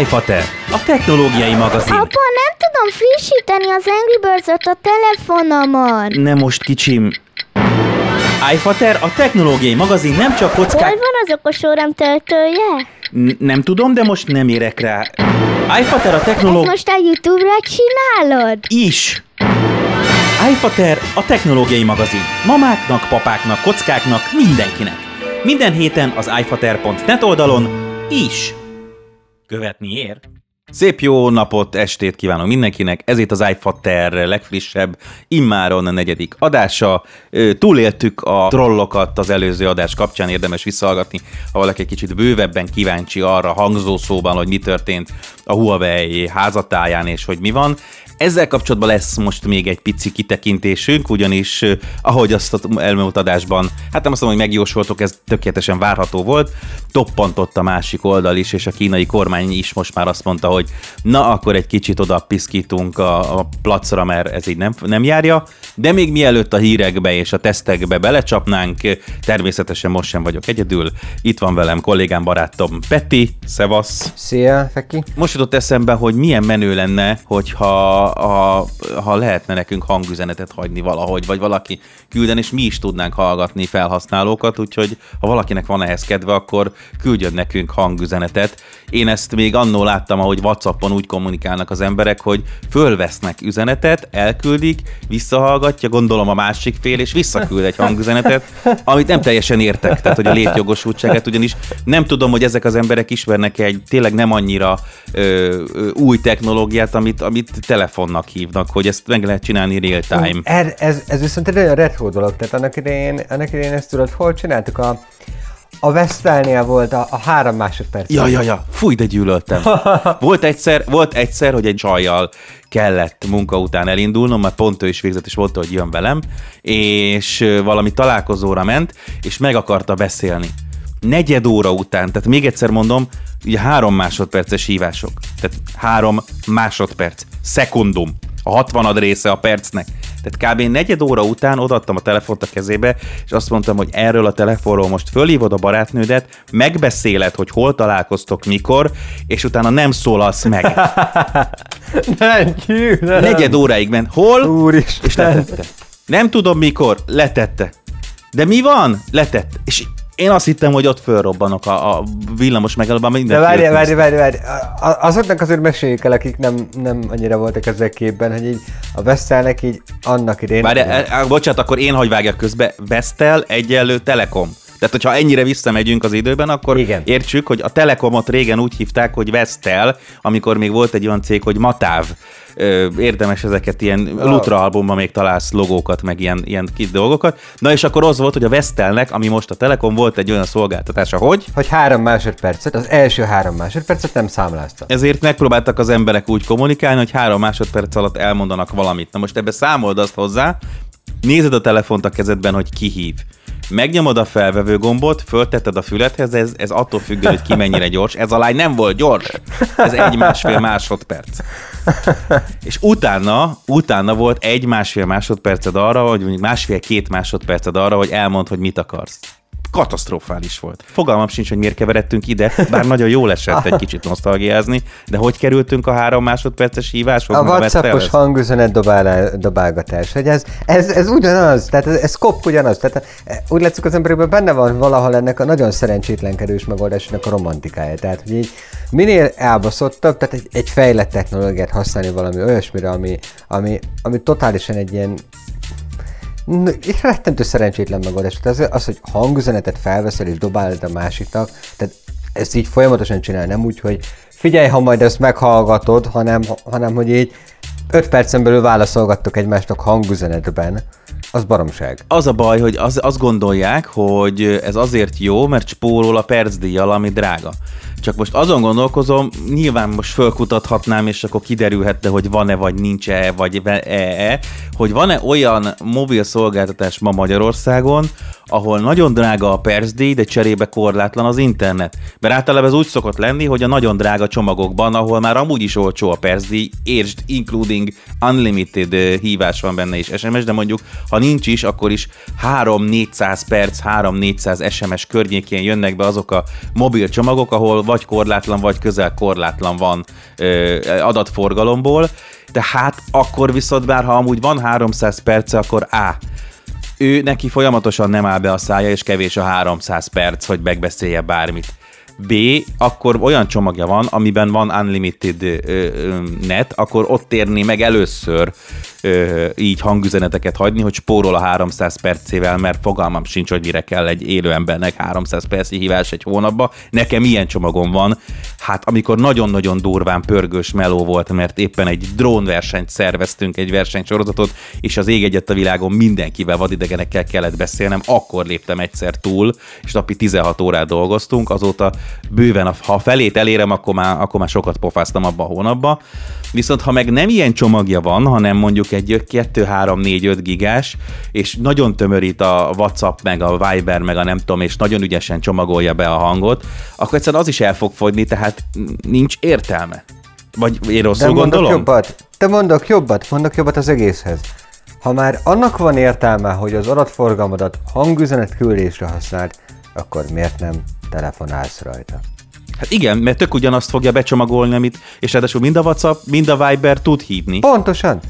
iFater, a technológiai magazin. Apa, nem tudom frissíteni az Angry birds a telefonomon. Nem most, kicsim. iFater, a technológiai magazin nem csak Hol kockák... van az okos órám töltője? N- nem tudom, de most nem érek rá. iFater, a Ezt technológia... most a Youtube-ra csinálod? is. iFater, a technológiai magazin. Mamáknak, papáknak, kockáknak, mindenkinek. Minden héten az iFater.net oldalon is. Követni ér. Szép jó napot, estét kívánok mindenkinek. Ez itt az iFater legfrissebb, immáron a negyedik adása. Túléltük a trollokat az előző adás kapcsán, érdemes visszahallgatni, ha valaki kicsit bővebben kíváncsi arra hangzószóban, hogy mi történt a Huawei házatáján és hogy mi van. Ezzel kapcsolatban lesz most még egy pici kitekintésünk, ugyanis ahogy azt az elmúlt adásban, hát nem azt mondom, hogy megjósoltok, ez tökéletesen várható volt, toppantott a másik oldal is, és a kínai kormány is most már azt mondta, hogy na akkor egy kicsit oda piszkítunk a, a placra, mert ez így nem, nem járja, de még mielőtt a hírekbe és a tesztekbe belecsapnánk, természetesen most sem vagyok egyedül, itt van velem kollégám, barátom Peti, szevasz! Szia, Feki. Most jutott eszembe, hogy milyen menő lenne, hogyha ha, ha lehetne nekünk hangüzenetet hagyni valahogy, vagy valaki külden, és mi is tudnánk hallgatni felhasználókat, úgyhogy ha valakinek van ehhez kedve, akkor küldjön nekünk hangüzenetet. Én ezt még annól láttam, ahogy Whatsappon úgy kommunikálnak az emberek, hogy fölvesznek üzenetet, elküldik, visszahallgatja, gondolom a másik fél, és visszaküld egy hangüzenetet, amit nem teljesen értek, tehát hogy a létjogosultságát, ugyanis nem tudom, hogy ezek az emberek ismernek egy tényleg nem annyira ö, ö, új technológiát, amit, amit telefonnak hívnak, hogy ezt meg lehet csinálni real time. Er, ez, ez viszont egy olyan retro dolog, tehát annak idején, annak idején ezt tudod, hol csináltuk a a Vestelnél volt a, a három másodperc. Ja, ja, ja, fúj, de gyűlöltem. Volt egyszer, volt egyszer, hogy egy csajjal kellett munka után elindulnom, mert pont ő is végzett, és volt, hogy jön velem, és valami találkozóra ment, és meg akarta beszélni. Negyed óra után, tehát még egyszer mondom, ugye három másodperces hívások. Tehát három másodperc, szekundum, a hatvanad része a percnek. Tehát kb. negyed óra után odaadtam a telefont a kezébe, és azt mondtam, hogy erről a telefonról most fölhívod a barátnődet, megbeszéled, hogy hol találkoztok, mikor, és utána nem szólalsz meg. Nem, gyűlölöm. Negyed óráig ment. Hol? Úristen. És letette. Nem tudom mikor, letette. De mi van? Letette. És én azt hittem, hogy ott fölrobbanok a, a villamos megállóban, De mindenki várj, várj, várj, várj. Azoknak azért meséljük el, akik nem, nem annyira voltak ezzel képben, hogy így a Vestelnek így annak idején... Várj, e, bocsánat, akkor én hagy vágjak közbe. Vestel egyenlő Telekom. Tehát, hogyha ennyire visszamegyünk az időben, akkor Igen. értsük, hogy a Telekomot régen úgy hívták, hogy Vestel, amikor még volt egy olyan cég, hogy Matáv. Érdemes ezeket ilyen Ah. Lutra albumban még találsz logókat, meg ilyen, ilyen kit dolgokat. Na és akkor az volt, hogy a Vestelnek, ami most a Telekom, volt egy olyan szolgáltatása, hogy Hogy három másodpercet, az első három másodpercet nem számlázta. ezért megpróbáltak az emberek úgy kommunikálni, hogy három másodperc alatt elmondanak valamit. Na most ebbe számold azt hozzá, nézed a telefont a kezedben, hogy ki hív. Megnyomod a felvevő gombot, föltetted a fülethez, ez, ez attól függ, hogy ki mennyire gyors. Ez a lány nem volt gyors. Ez egy másfél másodperc. És utána, utána volt egy másfél másodperced arra, vagy mondjuk másfél-két másodperced arra, hogy elmond, hogy mit akarsz. Katasztrofális volt. Fogalmam sincs, hogy miért keveredtünk ide, bár nagyon jól esett egy kicsit nosztalgiázni, de hogy kerültünk a három másodperces híváshoz? A WhatsAppos hangüzenet dobálá, dobálgatás, hogy ez, ez, ez ugyanaz, tehát ez, ez kop ugyanaz, tehát e, úgy látszik az emberekben benne van valahol ennek a nagyon szerencsétlenkedős megoldásnak a romantikája, tehát hogy így minél elbaszottabb, tehát egy, egy fejlett technológiát használni valami olyasmire, ami, ami, ami totálisan egy ilyen egy rettentő szerencsétlen megoldás. Tehát az, az, hogy hangüzenetet felveszel és dobálod a másiknak, tehát ezt így folyamatosan csinál, nem úgy, hogy figyelj, ha majd ezt meghallgatod, hanem, hanem hogy így 5 percen belül válaszolgattok egymásnak hangüzenetben, az baromság. Az a baj, hogy az, azt gondolják, hogy ez azért jó, mert spórol a percdíjjal, ami drága. Csak most azon gondolkozom, nyilván most fölkutathatnám, és akkor kiderülhetne, hogy van-e, vagy nincs-e, vagy e-e, hogy van-e olyan mobil szolgáltatás ma Magyarországon, ahol nagyon drága a percdíj, de cserébe korlátlan az internet. Mert általában ez úgy szokott lenni, hogy a nagyon drága csomagokban, ahol már amúgy is olcsó a percdíj, értsd, including unlimited ö, hívás van benne is SMS, de mondjuk, ha nincs is, akkor is 3-400 perc, 3-400 SMS környékén jönnek be azok a mobil csomagok, ahol vagy korlátlan, vagy közel korlátlan van ö, adatforgalomból, tehát akkor viszont bár ha amúgy van 300 perce, akkor A. Ő neki folyamatosan nem áll be a szája, és kevés a 300 perc, hogy megbeszélje bármit. B, akkor olyan csomagja van, amiben van unlimited net, akkor ott érni meg először így hangüzeneteket hagyni, hogy spórol a 300 percével, mert fogalmam sincs, hogy mire kell egy élő embernek 300 perci hívás egy hónapba. Nekem ilyen csomagom van. Hát amikor nagyon-nagyon durván pörgős meló volt, mert éppen egy drónversenyt szerveztünk, egy versenysorozatot, és az ég egyet a világon mindenkivel vadidegenekkel kellett beszélnem, akkor léptem egyszer túl, és napi 16 órát dolgoztunk, azóta bőven, ha felét elérem, akkor már, akkor már sokat pofáztam abba a hónapba. Viszont ha meg nem ilyen csomagja van, hanem mondjuk egy 2, 3, 4, 5 gigás, és nagyon tömörít a WhatsApp, meg a Viber, meg a nem tudom, és nagyon ügyesen csomagolja be a hangot, akkor egyszerűen az is el fog fogyni, tehát nincs értelme. Vagy én rosszul De gondolom? jobbat, te mondok jobbat, mondok jobbat az egészhez. Ha már annak van értelme, hogy az adatforgalmadat hangüzenet küldésre használd, akkor miért nem telefonálsz rajta? Hát igen, mert tök ugyanazt fogja becsomagolni, amit, és ráadásul mind a WhatsApp, mind a Viber tud hívni. Pontosan.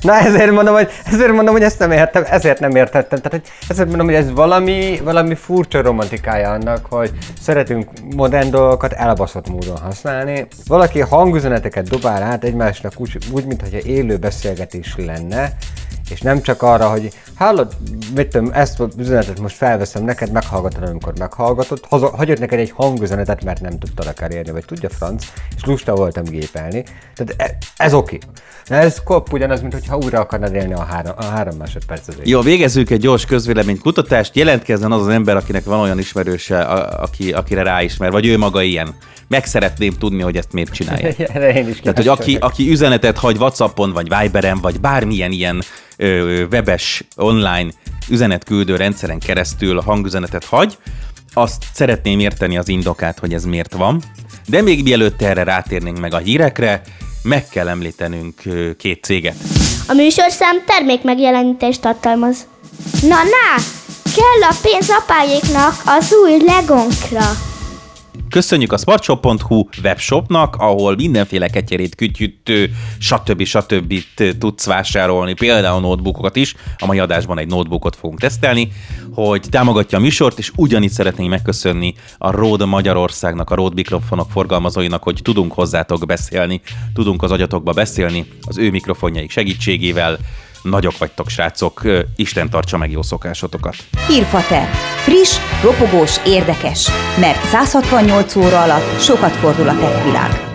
Na ezért mondom, hogy, ezért mondom, hogy ezt nem értem, ezért nem értettem. Tehát, hogy ezért mondom, hogy ez valami, valami furcsa romantikája annak, hogy szeretünk modern dolgokat elbaszott módon használni. Valaki hangüzeneteket dobál át egymásnak úgy, úgy mintha élő beszélgetés lenne, és nem csak arra, hogy hallod, tudom, ezt az üzenetet most felveszem neked, meghallgatod, amikor meghallgatod, haza, hagyott neked egy hangüzenetet, mert nem tudtalak elérni, vagy tudja franc, és lusta voltam gépelni. Tehát e, ez oké. De ez kop ugyanaz, mint hogyha újra akarnád élni a három, a három másodperc az Jó, végezzünk egy gyors közvéleménykutatást. Jelentkezzen az az ember, akinek van olyan ismerőse, a, aki, akire ráismer, vagy ő maga ilyen. Meg szeretném tudni, hogy ezt miért csinálja. Erre én is Tehát, hogy aki, aki üzenetet hagy Whatsappon, vagy Viberen, vagy bármilyen ilyen ö, webes, online üzenetküldő rendszeren keresztül hangüzenetet hagy, azt szeretném érteni az indokát, hogy ez miért van. De még mielőtt erre rátérnénk meg a hírekre, meg kell említenünk két céget. A műsorszám termék megjelenítést tartalmaz. Na, na! Kell a pénz apáéknak az új legonkra. Köszönjük a smartshop.hu webshopnak, ahol mindenféle ketyerét, kütyüt, stb. stb. tudsz vásárolni, például notebookokat is. A mai adásban egy notebookot fogunk tesztelni, hogy támogatja a műsort, és ugyanígy szeretnénk megköszönni a Rode Magyarországnak, a Rode mikrofonok forgalmazóinak, hogy tudunk hozzátok beszélni, tudunk az agyatokba beszélni az ő mikrofonjaik segítségével. Nagyok vagytok, srácok, Isten tartsa meg jó szokásotokat. Hírfater. Friss, ropogós, érdekes. Mert 168 óra alatt sokat fordul a tech világ.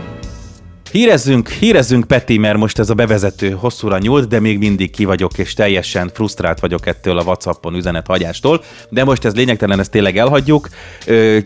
Hírezzünk, hírezzünk Peti, mert most ez a bevezető hosszúra nyúlt, de még mindig ki vagyok, és teljesen frusztrált vagyok ettől a Whatsappon üzenethagyástól. De most ez lényegtelen, ezt tényleg elhagyjuk. Ö,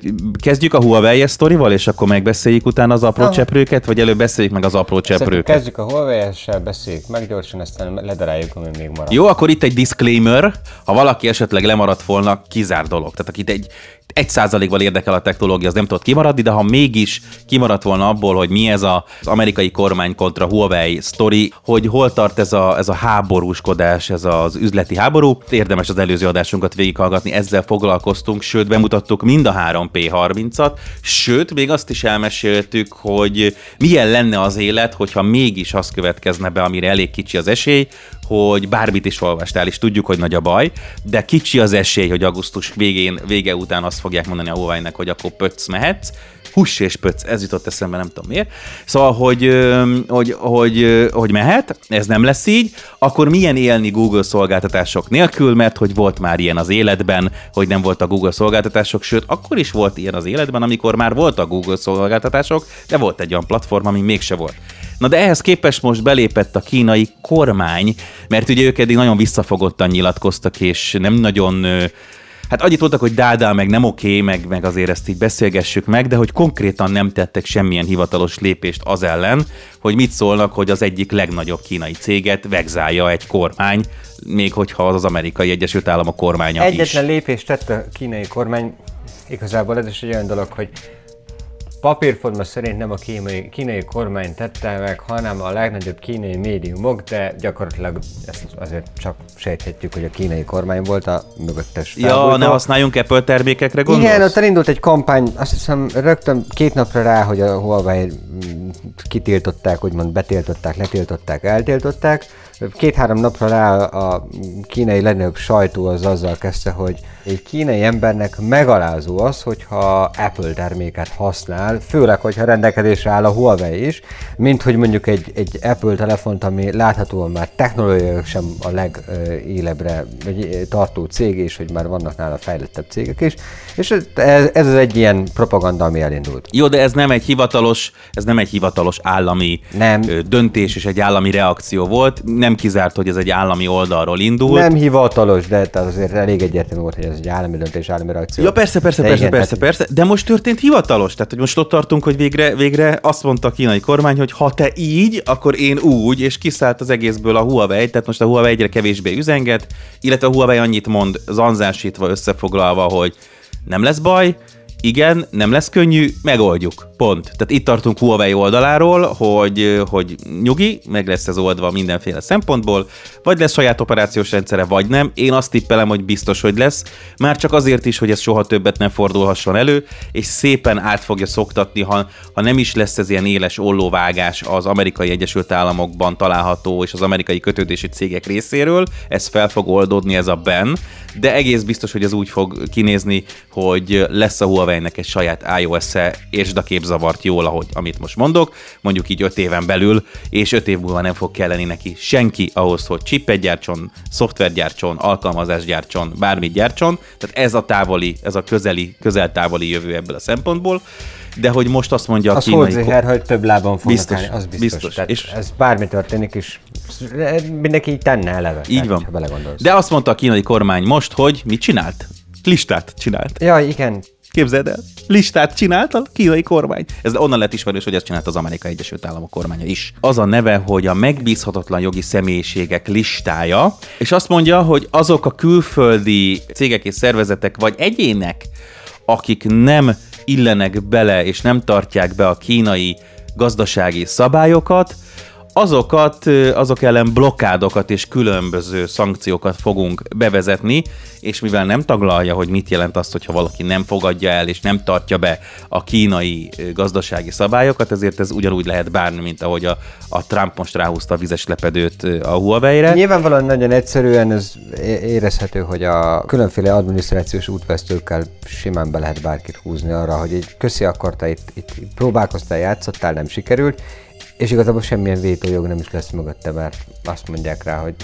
kezdjük a Huawei sztorival, és akkor megbeszéljük utána az apró Aha. cseprőket, vagy előbb beszéljük meg az apró cseprőket? kezdjük a Huawei-essel, beszéljük meg gyorsan, aztán ledaráljuk, ami még marad. Jó, akkor itt egy disclaimer, ha valaki esetleg lemaradt volna, kizár dolog. Tehát akit egy egy százalékval érdekel a technológia, az nem tudott kimaradni, de ha mégis kimaradt volna abból, hogy mi ez a, az amerikai kormány kontra Huawei sztori, hogy hol tart ez a, ez a háborúskodás, ez az üzleti háború, érdemes az előző adásunkat végighallgatni, ezzel foglalkoztunk, sőt bemutattuk mind a 3P30-at, sőt még azt is elmeséltük, hogy milyen lenne az élet, hogyha mégis az következne be, amire elég kicsi az esély, hogy bármit is olvastál, és tudjuk, hogy nagy a baj, de kicsi az esély, hogy augusztus végén, vége után azt fogják mondani a Huawei-nek, hogy akkor pöcc mehetsz. Hús és pöcc, ez jutott eszembe, nem tudom miért. Szóval, hogy, hogy, hogy, hogy mehet, ez nem lesz így, akkor milyen élni Google szolgáltatások nélkül, mert hogy volt már ilyen az életben, hogy nem volt a Google szolgáltatások, sőt, akkor is volt ilyen az életben, amikor már volt a Google szolgáltatások, de volt egy olyan platform, ami mégse volt. Na de ehhez képest most belépett a kínai kormány, mert ugye ők eddig nagyon visszafogottan nyilatkoztak, és nem nagyon Hát annyit mondtak, hogy dádá, meg nem oké, meg, meg azért ezt így beszélgessük meg, de hogy konkrétan nem tettek semmilyen hivatalos lépést az ellen, hogy mit szólnak, hogy az egyik legnagyobb kínai céget vegzálja egy kormány, még hogyha az az amerikai Egyesült Államok kormánya Egyetlen is. lépést tett a kínai kormány, igazából ez is egy olyan dolog, hogy papírforma szerint nem a kínai, kínai kormány tette meg, hanem a legnagyobb kínai médiumok, de gyakorlatilag ezt azért csak sejthetjük, hogy a kínai kormány volt a mögöttes Ja, felbújtó. ne használjunk Apple termékekre, gondolsz? Igen, ott elindult egy kampány, azt hiszem rögtön két napra rá, hogy a Huawei mm, kitiltották, úgymond betiltották, letiltották, eltiltották. Két-három napra rá a kínai legnagyobb sajtó az azzal kezdte, hogy egy kínai embernek megalázó az, hogyha Apple terméket használ, főleg, hogyha rendelkezésre áll a Huawei is, mint hogy mondjuk egy, egy Apple telefont, ami láthatóan már technológiailag sem a legélebbre tartó cég, és hogy már vannak nála fejlettebb cégek is, és ez, ez az egy ilyen propaganda, ami elindult. Jó, de ez nem egy hivatalos, ez nem egy hivatalos állami Nem. döntés és egy állami reakció volt. Nem kizárt, hogy ez egy állami oldalról indult. Nem hivatalos, de tehát azért elég egyértelmű volt, hogy ez egy állami döntés, állami reakció. Ja, persze, persze, De persze, igen, persze, tehát- persze, de most történt hivatalos. Tehát, hogy most ott tartunk, hogy végre, végre azt mondta a kínai kormány, hogy ha te így, akkor én úgy, és kiszállt az egészből a Huawei, tehát most a Huawei egyre kevésbé üzenget, illetve a Huawei annyit mond, zanzásítva, összefoglalva, hogy nem lesz baj, igen, nem lesz könnyű, megoldjuk. Pont. Tehát itt tartunk Huawei oldaláról, hogy, hogy nyugi, meg lesz ez oldva mindenféle szempontból, vagy lesz saját operációs rendszere, vagy nem. Én azt tippelem, hogy biztos, hogy lesz. Már csak azért is, hogy ez soha többet nem fordulhasson elő, és szépen át fogja szoktatni, ha, ha nem is lesz ez ilyen éles ollóvágás az amerikai Egyesült Államokban található és az amerikai kötődési cégek részéről, ez fel fog oldódni ez a ben, de egész biztos, hogy ez úgy fog kinézni, hogy lesz a Huawei-nek egy saját iOS-e, és a képzavart jól, ahogy, amit most mondok, mondjuk így 5 éven belül, és 5 év múlva nem fog kelleni neki senki ahhoz, hogy chipet gyártson, szoftvert gyártson, alkalmazást gyártson, bármit gyártson, tehát ez a távoli, ez a közeli, közel-távoli jövő ebből a szempontból, de hogy most azt mondja a Az kínai... hozzá, hogy több lábon fognak Biztos, állni, az biztos. biztos. Tehát És- ez bármi történik, és mindenki így tenne eleve. Így tehát, van. De azt mondta a kínai kormány most, hogy mit csinált? Listát csinált. Ja, igen. Képzeld el, listát csinált a kínai kormány. Ez onnan lett ismerős, hogy ezt csinált az Amerikai Egyesült Államok kormánya is. Az a neve, hogy a megbízhatatlan jogi személyiségek listája, és azt mondja, hogy azok a külföldi cégek és szervezetek vagy egyének, akik nem illenek bele és nem tartják be a kínai gazdasági szabályokat, azokat, azok ellen blokkádokat és különböző szankciókat fogunk bevezetni, és mivel nem taglalja, hogy mit jelent azt, hogyha valaki nem fogadja el és nem tartja be a kínai gazdasági szabályokat, ezért ez ugyanúgy lehet bármi, mint ahogy a, a Trump most ráhúzta a vizes lepedőt a Huawei-re. Nyilvánvalóan nagyon egyszerűen ez érezhető, hogy a különféle adminisztrációs útvesztőkkel simán be lehet bárkit húzni arra, hogy egy köszi akarta, itt, itt próbálkoztál, játszottál, nem sikerült, és igazából semmilyen vétójog nem is lesz mögötte, mert azt mondják rá, hogy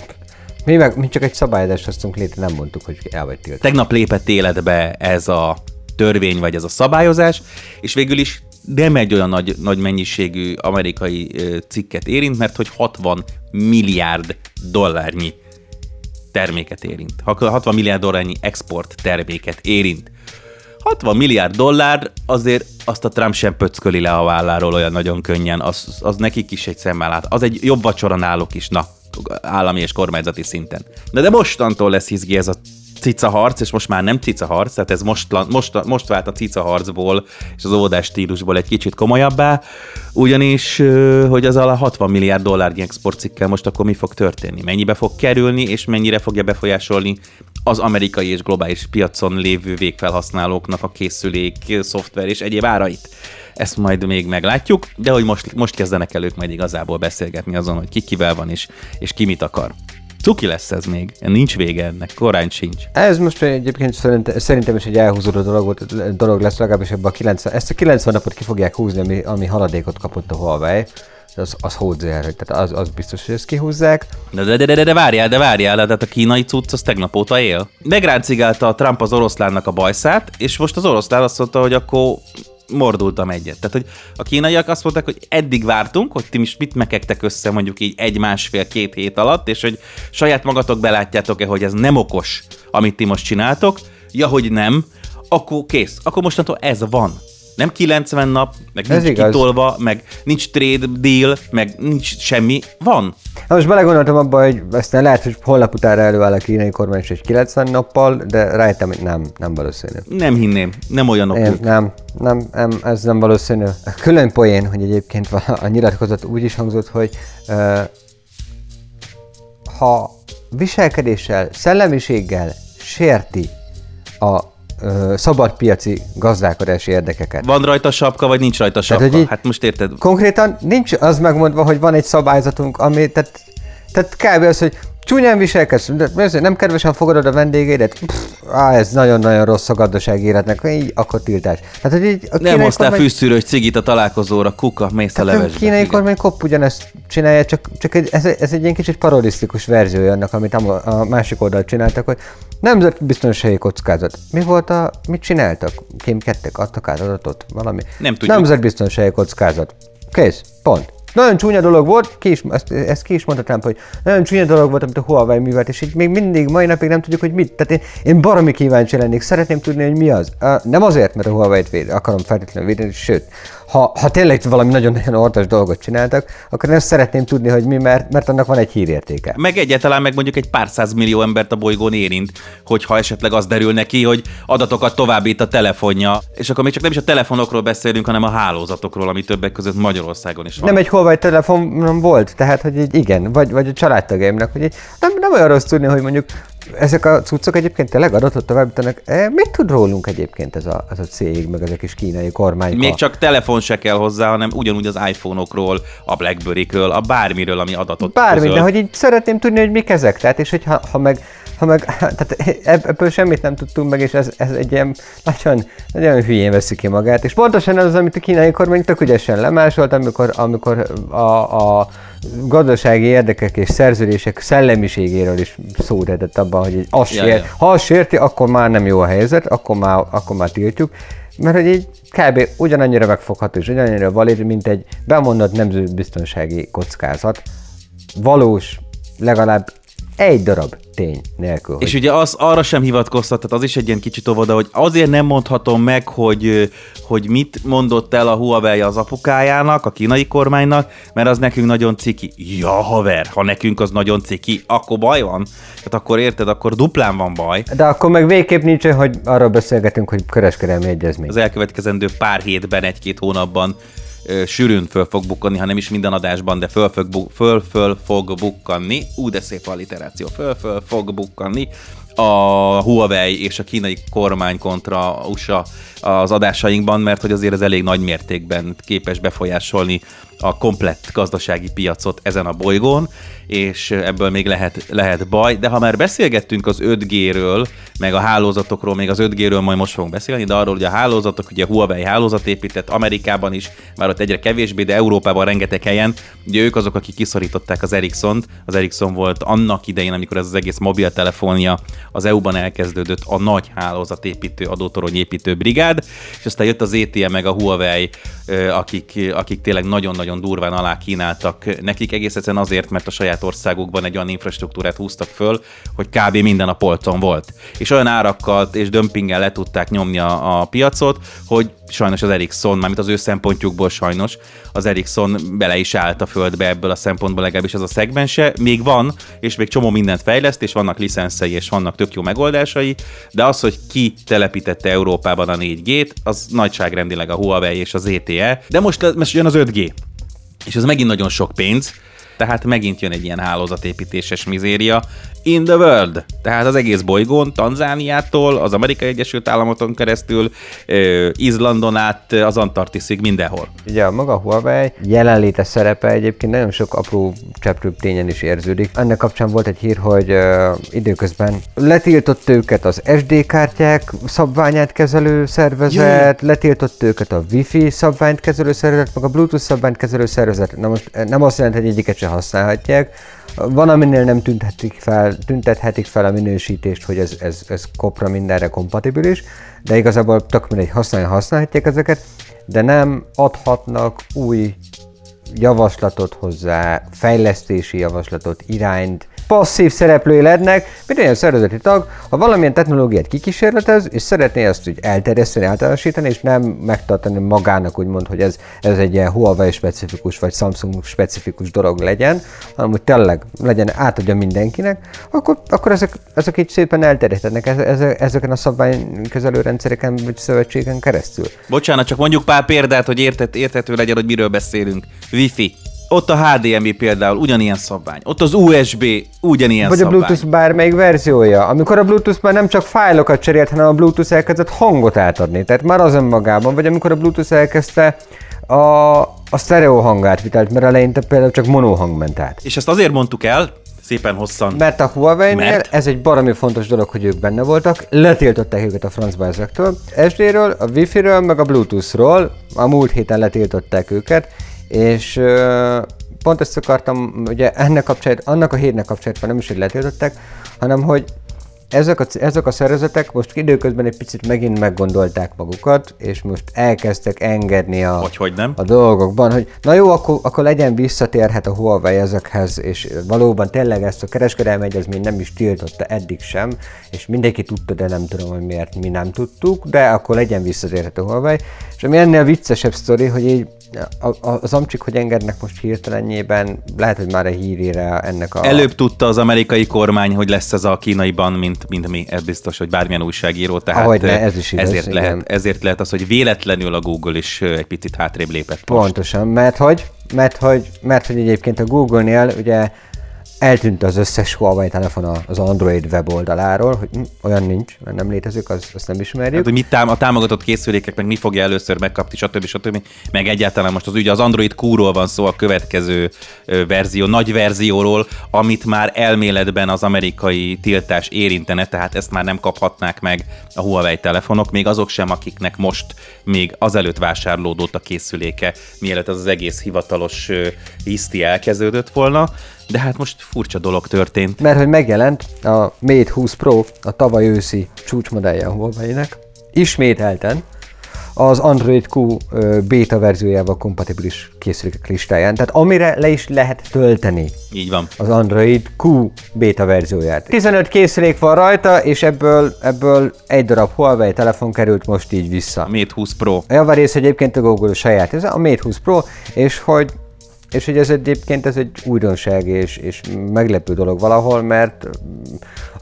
mi, meg, mi csak egy szabályozást hoztunk létre, nem mondtuk, hogy el vagy tiltva. Tegnap lépett életbe ez a törvény, vagy ez a szabályozás, és végül is nem egy olyan nagy, nagy mennyiségű amerikai cikket érint, mert hogy 60 milliárd dollárnyi terméket érint. Ha- 60 milliárd dollárnyi export terméket érint. 60 milliárd dollár, azért azt a Trump sem pöcköli le a válláról olyan nagyon könnyen, az, az nekik is egy szemmel lát. Az egy jobb vacsora náluk is, na, állami és kormányzati szinten. De, de mostantól lesz izgi ez a cica harc, és most már nem cica harc, tehát ez most, most, most vált a cica harcból és az óvodás stílusból egy kicsit komolyabbá, ugyanis, hogy az a 60 milliárd dollárnyi exportcikkel most akkor mi fog történni? Mennyibe fog kerülni, és mennyire fogja befolyásolni az amerikai és globális piacon lévő végfelhasználóknak a készülék, szoftver és egyéb árait. Ezt majd még meglátjuk, de hogy most, most kezdenek el ők majd igazából beszélgetni azon, hogy ki kivel van és, és ki mit akar. Cuki lesz ez még, nincs vége ennek, korán sincs. Ez most egyébként szerint, szerintem is egy elhúzódó dolog, dolog lesz, legalábbis ebben a 90, ezt a 90 napot ki fogják húzni, ami, ami haladékot kapott a Huawei. Az, az hódzer, hogy tehát az, az biztos, hogy ezt kihúzzák. De, de, de, de, de várjál, de várjál, tehát a kínai cucc az tegnap óta él. Megráncigálta a Trump az oroszlánnak a bajszát, és most az oroszlán azt mondta, hogy akkor mordultam egyet. Tehát, hogy a kínaiak azt mondták, hogy eddig vártunk, hogy ti is mit mekegtek össze mondjuk így egy, másfél, két hét alatt, és hogy saját magatok belátjátok-e, hogy ez nem okos, amit ti most csináltok. Ja, hogy nem, akkor kész. Akkor mostantól ez van. Nem 90 nap, meg Ez nincs igaz. kitolva, meg nincs trade deal, meg nincs semmi. Van. Na most belegondoltam abba, hogy aztán lehet, hogy holnap utána előáll a kínai kormány is egy 90 nappal, de rájöttem, hogy nem, nem valószínű. Nem hinném. Nem olyanok Én, nem, nem, nem, ez nem valószínű. Külön poén, hogy egyébként a nyilatkozat úgy is hangzott, hogy uh, ha viselkedéssel, szellemiséggel sérti a uh, szabadpiaci gazdálkodási érdekeket. Van rajta sapka, vagy nincs rajta sapka? így- Hát most érted? Konkrétan nincs az megmondva, hogy van egy szabályzatunk, ami, tehát, tehát kb. az, hogy csúnyán viselkedsz, de nem kedvesen fogadod a vendégeidet, Pff, á, ez nagyon-nagyon rossz a gazdasági életnek, így akkor tiltás. Tehát, hogy így a Nem hoztál kormány- fűszűrős cigit a találkozóra, kuka, mész a Tehát a levesbe. kínai Igen. kormány kopp ugyanezt csinálja, csak, csak egy, ez, ez egy ilyen kicsit parodisztikus verziója annak, amit a, a másik oldalt csináltak, hogy nemzetbiztonsági kockázat. Mi volt a, mit csináltak? Kémkedtek, adtak át adatot, valami? Nem tudjuk. Nemzetbiztonsági kockázat. Kész, pont. Nagyon csúnya dolog volt, ki is, ezt, ezt ki is mondta Trump, hogy nagyon csúnya dolog volt, amit a Huawei művelt, és így még mindig, mai napig nem tudjuk, hogy mit. Tehát én, én baromi kíváncsi lennék, szeretném tudni, hogy mi az. Uh, nem azért, mert a Huawei-t véd, akarom feltétlenül védeni, sőt, ha, ha tényleg valami nagyon-nagyon ortas dolgot csináltak, akkor én ezt szeretném tudni, hogy mi, mert, mert annak van egy hírértéke. Meg egyáltalán meg mondjuk egy pár száz millió embert a bolygón érint, hogyha esetleg az derül neki, hogy adatokat továbbít a telefonja, és akkor még csak nem is a telefonokról beszélünk, hanem a hálózatokról, ami többek között Magyarországon is van. Nem egy Huawei telefonom volt, tehát hogy így igen, vagy, vagy a családtagjaimnak, hogy így nem, nem olyan rossz tudni, hogy mondjuk ezek a cuccok egyébként tényleg adatot továbbítanak. E, mit tud rólunk egyébként ez a, ez a cég, meg ezek is kínai kormány? Még csak telefon se kell hozzá, hanem ugyanúgy az iPhone-okról, a Blackberry-kről, a bármiről, ami adatot Bármi, közöl. de hogy így szeretném tudni, hogy mik ezek. Tehát, és hogyha ha meg, ha meg, tehát ebb- ebből semmit nem tudtunk meg, és ez, ez egy ilyen nagyon, nagyon hülyén veszi ki magát. És pontosan ez az, amit a kínai kormány tök ügyesen lemásolt, amikor, amikor a, a gazdasági érdekek és szerződések szellemiségéről is szó eredett abban, hogy azt Ja, sér, ja. ha azt sérti, akkor már nem jó a helyzet, akkor már, akkor már tiltjuk. Mert hogy így kb. ugyanannyira megfogható és ugyanannyira valid, mint egy bemondott nemzetbiztonsági kockázat, valós, legalább egy darab tény nélkül. És hogy ugye az arra sem hivatkoztat, tehát az is egy ilyen kicsit óvoda, hogy azért nem mondhatom meg, hogy, hogy mit mondott el a Huawei az apukájának, a kínai kormánynak, mert az nekünk nagyon ciki. Ja, haver, ha nekünk az nagyon ciki, akkor baj van. Tehát akkor érted, akkor duplán van baj. De akkor meg végképp nincs, hogy arról beszélgetünk, hogy kereskedelmi egyezmény. Az elkövetkezendő pár hétben, egy-két hónapban sűrűn föl fog bukkanni, ha nem is minden adásban, de föl bu- föl, föl fog bukkanni. Ú, de szép alliteráció. Föl, föl fog bukkanni a Huawei és a kínai kormány kontra USA az adásainkban, mert hogy azért ez elég nagy mértékben képes befolyásolni a komplett gazdasági piacot ezen a bolygón, és ebből még lehet, lehet baj. De ha már beszélgettünk az 5G-ről, meg a hálózatokról, még az 5G-ről majd most fogunk beszélni, de arról, hogy a hálózatok, ugye Huawei hálózat épített Amerikában is, már ott egyre kevésbé, de Európában rengeteg helyen. Ugye ők azok, akik kiszorították az Ericsson-t. Az Ericsson volt annak idején, amikor ez az egész mobiltelefonia az EU-ban elkezdődött a nagy hálózatépítő, adótoronyépítő brigád, és aztán jött az ETM meg a Huawei, akik, akik tényleg nagyon-nagyon durván alá kínáltak nekik, egész egyszerűen azért, mert a saját országukban egy olyan infrastruktúrát húztak föl, hogy kb. minden a polcon volt. És olyan árakkal és dömpinggel le tudták nyomni a, a piacot, hogy sajnos az Ericsson, mármint az ő szempontjukból sajnos, az Ericsson bele is állt a földbe ebből a szempontból legalábbis ez a szegmense. Még van, és még csomó mindent fejleszt, és vannak licenszei, és vannak tök jó megoldásai, de az, hogy ki telepítette Európában a 4G-t, az nagyságrendileg a Huawei és az ZTE, de most, most jön az 5G. És ez megint nagyon sok pénz, tehát megint jön egy ilyen hálózatépítéses mizéria. In the world, tehát az egész bolygón, Tanzániától, az Amerikai Egyesült Államoton keresztül, ö, Izlandon át, az Antarktiszig, mindenhol. Ugye a maga Huawei jelenléte szerepe egyébként nagyon sok apró cseprőbb tényen is érződik. Ennek kapcsán volt egy hír, hogy uh, időközben letiltott őket az SD kártyák szabványát kezelő szervezet, letiltott őket a Wi-Fi szabványt kezelő szervezet, meg a Bluetooth szabványt kezelő szervezet. Na most nem azt jelenti, hogy egyiket se használhatják. Van, aminél nem tüntetik fel, tüntethetik fel a minősítést, hogy ez, ez, ez kopra mindenre kompatibilis, de igazából tök mindegy, használni használhatják ezeket, de nem adhatnak új javaslatot hozzá, fejlesztési javaslatot, irányt, passzív szereplői lennek, mint olyan szervezeti tag, ha valamilyen technológiát kikísérletez, és szeretné azt úgy elterjeszteni, általánosítani, és nem megtartani magának, úgymond, hogy ez, ez egy ilyen Huawei specifikus, vagy Samsung specifikus dolog legyen, hanem hogy tényleg legyen, átadja mindenkinek, akkor, akkor ezek, ezek így szépen elterjedhetnek ezeken a szabványkezelő rendszereken, vagy szövetségen keresztül. Bocsánat, csak mondjuk pár példát, hogy értet, értető legyen, hogy miről beszélünk. Wi-Fi. Ott a HDMI például ugyanilyen szabvány. Ott az USB ugyanilyen Vagy szabvány. a Bluetooth bármelyik verziója. Amikor a Bluetooth már nem csak fájlokat cserélt, hanem a Bluetooth elkezdett hangot átadni. Tehát már az önmagában. Vagy amikor a Bluetooth elkezdte a, a stereo hangát vitelt, mert eleinte például csak monohang ment át. És ezt azért mondtuk el, szépen hosszan. Mert a Huawei-nél Mert? ez egy baromi fontos dolog, hogy ők benne voltak, letiltották őket a francba ezektől. SD-ről, a Wi-Fi-ről, meg a Bluetooth-ról, a múlt héten letiltották őket, és pont ezt akartam, ugye ennek kapcsolatban, annak a hírnek kapcsolatban nem is, hogy letiltották, hanem hogy ezek a, ezek a szervezetek most időközben egy picit megint meggondolták magukat, és most elkezdtek engedni a, Hogy, hogy nem. a dolgokban, hogy na jó, akkor, akkor legyen visszatérhet a Huawei ezekhez, és valóban tényleg ezt a kereskedelmi egyezmény nem is tiltotta eddig sem, és mindenki tudta, de nem tudom, hogy miért mi nem tudtuk, de akkor legyen visszatérhet a Huawei. És ami ennél viccesebb sztori, hogy így a, a, az amcsik, hogy engednek most hirtelenjében, lehet, hogy már a hírére ennek a... Előbb tudta az amerikai kormány, hogy lesz ez a kínaiban, mint, mint mi. Ez biztos, hogy bármilyen újságíró. Tehát Ahogyne, ez is igaz, ezért, igen. lehet, ezért lehet az, hogy véletlenül a Google is egy picit hátrébb lépett most. Pontosan, mert hogy, mert hogy, mert hogy egyébként a Google-nél ugye eltűnt az összes Huawei telefon az Android weboldaláról, hogy hm, olyan nincs, mert nem létezik, az, azt nem ismerjük. Hát, hogy mit tám- a támogatott készülékek, meg mi fogja először megkapni, stb. stb. Meg egyáltalán most az ügy, az Android Q-ról van szó, a következő verzió, nagy verzióról, amit már elméletben az amerikai tiltás érintene, tehát ezt már nem kaphatnák meg a Huawei telefonok, még azok sem, akiknek most még azelőtt vásárlódott a készüléke, mielőtt az, az egész hivatalos ö, hiszti elkezdődött volna. De hát most furcsa dolog történt. Mert hogy megjelent a Mate 20 Pro, a tavaly őszi csúcsmodellje a Huawei-nek, ismételten az Android Q beta verziójával kompatibilis készülékek listáján, tehát amire le is lehet tölteni Így van. az Android Q beta verzióját. 15 készülék van rajta, és ebből, ebből egy darab Huawei telefon került most így vissza. A Mate 20 Pro. A javarész egyébként a Google saját, ez a Mate 20 Pro, és hogy és hogy ez egyébként ez egy újdonság és, és meglepő dolog valahol, mert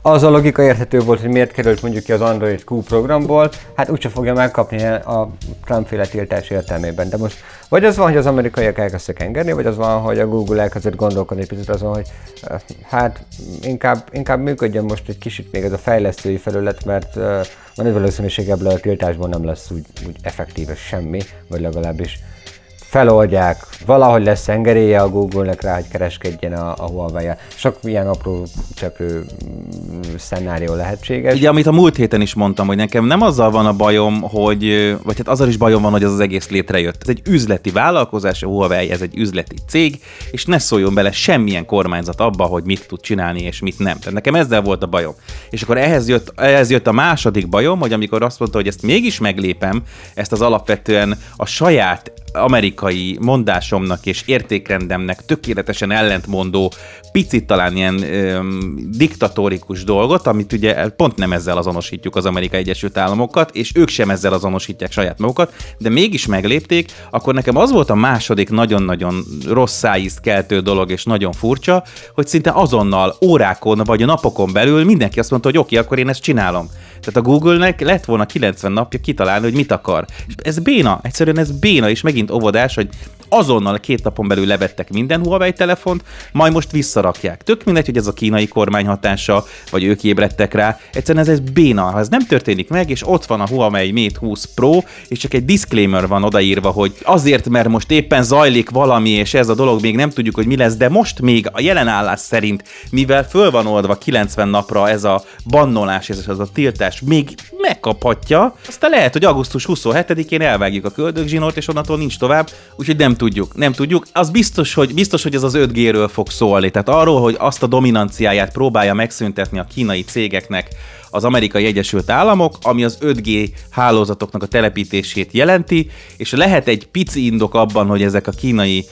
az a logika érthető volt, hogy miért került mondjuk ki az Android Q programból, hát úgyse fogja megkapni a Trump-féle tiltás értelmében. De most vagy az van, hogy az amerikaiak elkezdtek engedni, vagy az van, hogy a Google elkezdett gondolkodni picit azon, hogy eh, hát inkább, inkább működjön most egy kicsit még ez a fejlesztői felület, mert eh, van egy valószínűség ebből a tiltásból nem lesz úgy, úgy effektíves semmi, vagy legalábbis feloldják, valahogy lesz engedélye a Google-nek rá, hogy kereskedjen a, a huawei -jel. Sok ilyen apró cseprő mm, szenárió lehetséges. Ugye, amit a múlt héten is mondtam, hogy nekem nem azzal van a bajom, hogy, vagy hát azzal is bajom van, hogy az az egész létrejött. Ez egy üzleti vállalkozás, a Huawei, ez egy üzleti cég, és ne szóljon bele semmilyen kormányzat abba, hogy mit tud csinálni és mit nem. Tehát nekem ezzel volt a bajom. És akkor ehhez jött, ehhez jött a második bajom, hogy amikor azt mondta, hogy ezt mégis meglépem, ezt az alapvetően a saját amerikai mondásomnak és értékrendemnek tökéletesen ellentmondó, picit talán ilyen öm, diktatórikus dolgot, amit ugye pont nem ezzel azonosítjuk az Amerikai Egyesült Államokat, és ők sem ezzel azonosítják saját magukat, de mégis meglépték, akkor nekem az volt a második nagyon-nagyon rossz keltő dolog, és nagyon furcsa, hogy szinte azonnal órákon vagy a napokon belül mindenki azt mondta, hogy oké, okay, akkor én ezt csinálom. Tehát a Google-nek lett volna 90 napja kitalálni, hogy mit akar. És ez béna, egyszerűen ez béna, és megint óvodás, hogy azonnal két napon belül levettek minden Huawei telefont, majd most visszarakják. Tök mindegy, hogy ez a kínai kormány hatása, vagy ők ébredtek rá. Egyszerűen ez, ez béna. Ha ez nem történik meg, és ott van a Huawei Mate 20 Pro, és csak egy disclaimer van odaírva, hogy azért, mert most éppen zajlik valami, és ez a dolog még nem tudjuk, hogy mi lesz, de most még a jelen állás szerint, mivel föl van oldva 90 napra ez a bannolás, ez az a tiltás, még megkaphatja, aztán lehet, hogy augusztus 27-én elvágjuk a köldögzsinort, és onnantól nincs tovább, úgyhogy nem tudjuk, nem tudjuk. Az biztos, hogy, biztos, hogy ez az 5G-ről fog szólni, tehát arról, hogy azt a dominanciáját próbálja megszüntetni a kínai cégeknek az amerikai Egyesült Államok, ami az 5G hálózatoknak a telepítését jelenti, és lehet egy pici indok abban, hogy ezek a kínai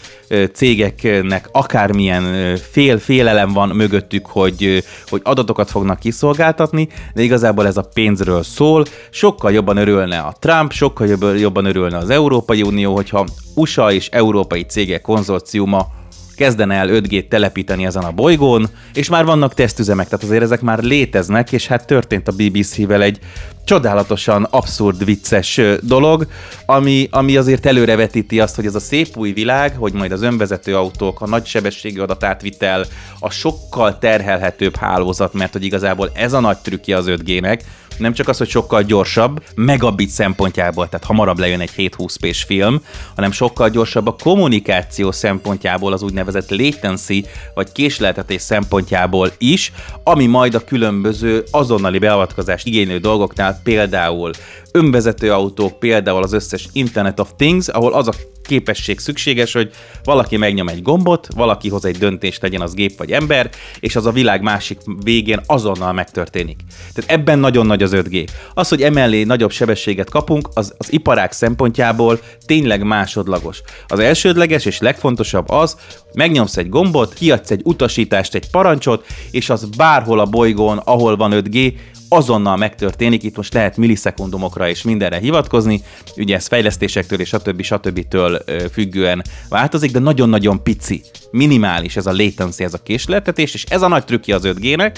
cégeknek akármilyen fél félelem van mögöttük, hogy, hogy adatokat fognak kiszolgáltatni, de igazából ez a pénzről szól. Sokkal jobban örülne a Trump, sokkal jobban örülne az Európai Unió, hogyha USA és európai cégek konzorciuma kezdene el 5G-t telepíteni ezen a bolygón, és már vannak tesztüzemek, tehát azért ezek már léteznek, és hát történt a BBC-vel egy csodálatosan abszurd, vicces dolog, ami, ami azért előrevetíti azt, hogy ez a szép új világ, hogy majd az önvezető autók, a nagy sebességű adatátvitel, a sokkal terhelhetőbb hálózat, mert hogy igazából ez a nagy trükkje az 5G-nek, nem csak az, hogy sokkal gyorsabb, megabit szempontjából, tehát hamarabb lejön egy 720 p film, hanem sokkal gyorsabb a kommunikáció szempontjából, az úgynevezett latency, vagy késleltetés szempontjából is, ami majd a különböző azonnali beavatkozást igénylő dolgoknál például önvezető autók, például az összes Internet of Things, ahol az a képesség szükséges, hogy valaki megnyom egy gombot, valaki hoz egy döntést, legyen az gép vagy ember, és az a világ másik végén azonnal megtörténik. Tehát ebben nagyon nagy az 5G. Az, hogy emellé nagyobb sebességet kapunk, az, az iparák szempontjából tényleg másodlagos. Az elsődleges és legfontosabb az, megnyomsz egy gombot, kiadsz egy utasítást, egy parancsot, és az bárhol a bolygón, ahol van 5G, azonnal megtörténik, itt most lehet millisekundumokra és mindenre hivatkozni, ugye ez fejlesztésektől és stb. stb. től függően változik, de nagyon-nagyon pici, minimális ez a latency, ez a késleltetés, és ez a nagy trükkje az 5G-nek,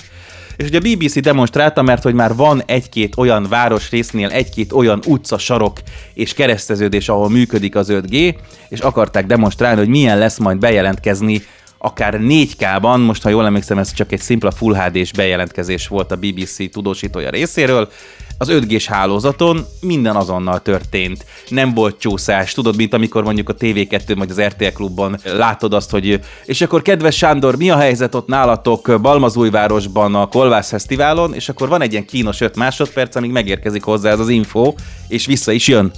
és ugye a BBC demonstrálta, mert hogy már van egy-két olyan városrésznél, egy-két olyan utca, sarok és kereszteződés, ahol működik az 5G, és akarták demonstrálni, hogy milyen lesz majd bejelentkezni akár 4K-ban, most ha jól emlékszem, ez csak egy szimpla Full HD-s bejelentkezés volt a BBC tudósítója részéről, az 5G-s hálózaton minden azonnal történt. Nem volt csúszás. Tudod, mint amikor mondjuk a TV2 vagy az RTL klubban látod azt, hogy és akkor kedves Sándor, mi a helyzet ott nálatok Balmazújvárosban a Kolvász Fesztiválon, és akkor van egy ilyen kínos 5 másodperc, amíg megérkezik hozzá ez az info, és vissza is jön.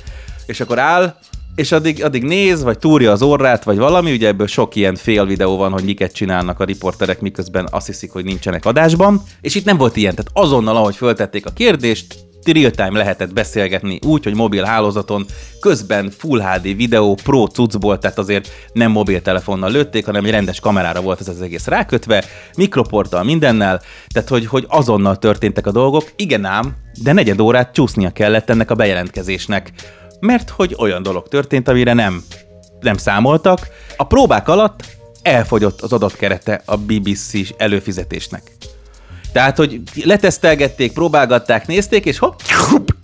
És akkor áll, és addig, addig néz, vagy túrja az orrát, vagy valami, ugye ebből sok ilyen fél videó van, hogy miket csinálnak a riporterek, miközben azt hiszik, hogy nincsenek adásban, és itt nem volt ilyen, tehát azonnal, ahogy föltették a kérdést, real-time lehetett beszélgetni úgy, hogy mobil hálózaton, közben Full HD videó Pro cuccból, tehát azért nem mobiltelefonnal lőtték, hanem egy rendes kamerára volt ez az egész rákötve, mikroporttal mindennel, tehát hogy, hogy azonnal történtek a dolgok, igen ám, de negyed órát csúsznia kellett ennek a bejelentkezésnek mert hogy olyan dolog történt, amire nem, nem számoltak. A próbák alatt elfogyott az adatkerete a BBC előfizetésnek. Tehát, hogy letesztelgették, próbálgatták, nézték, és hopp,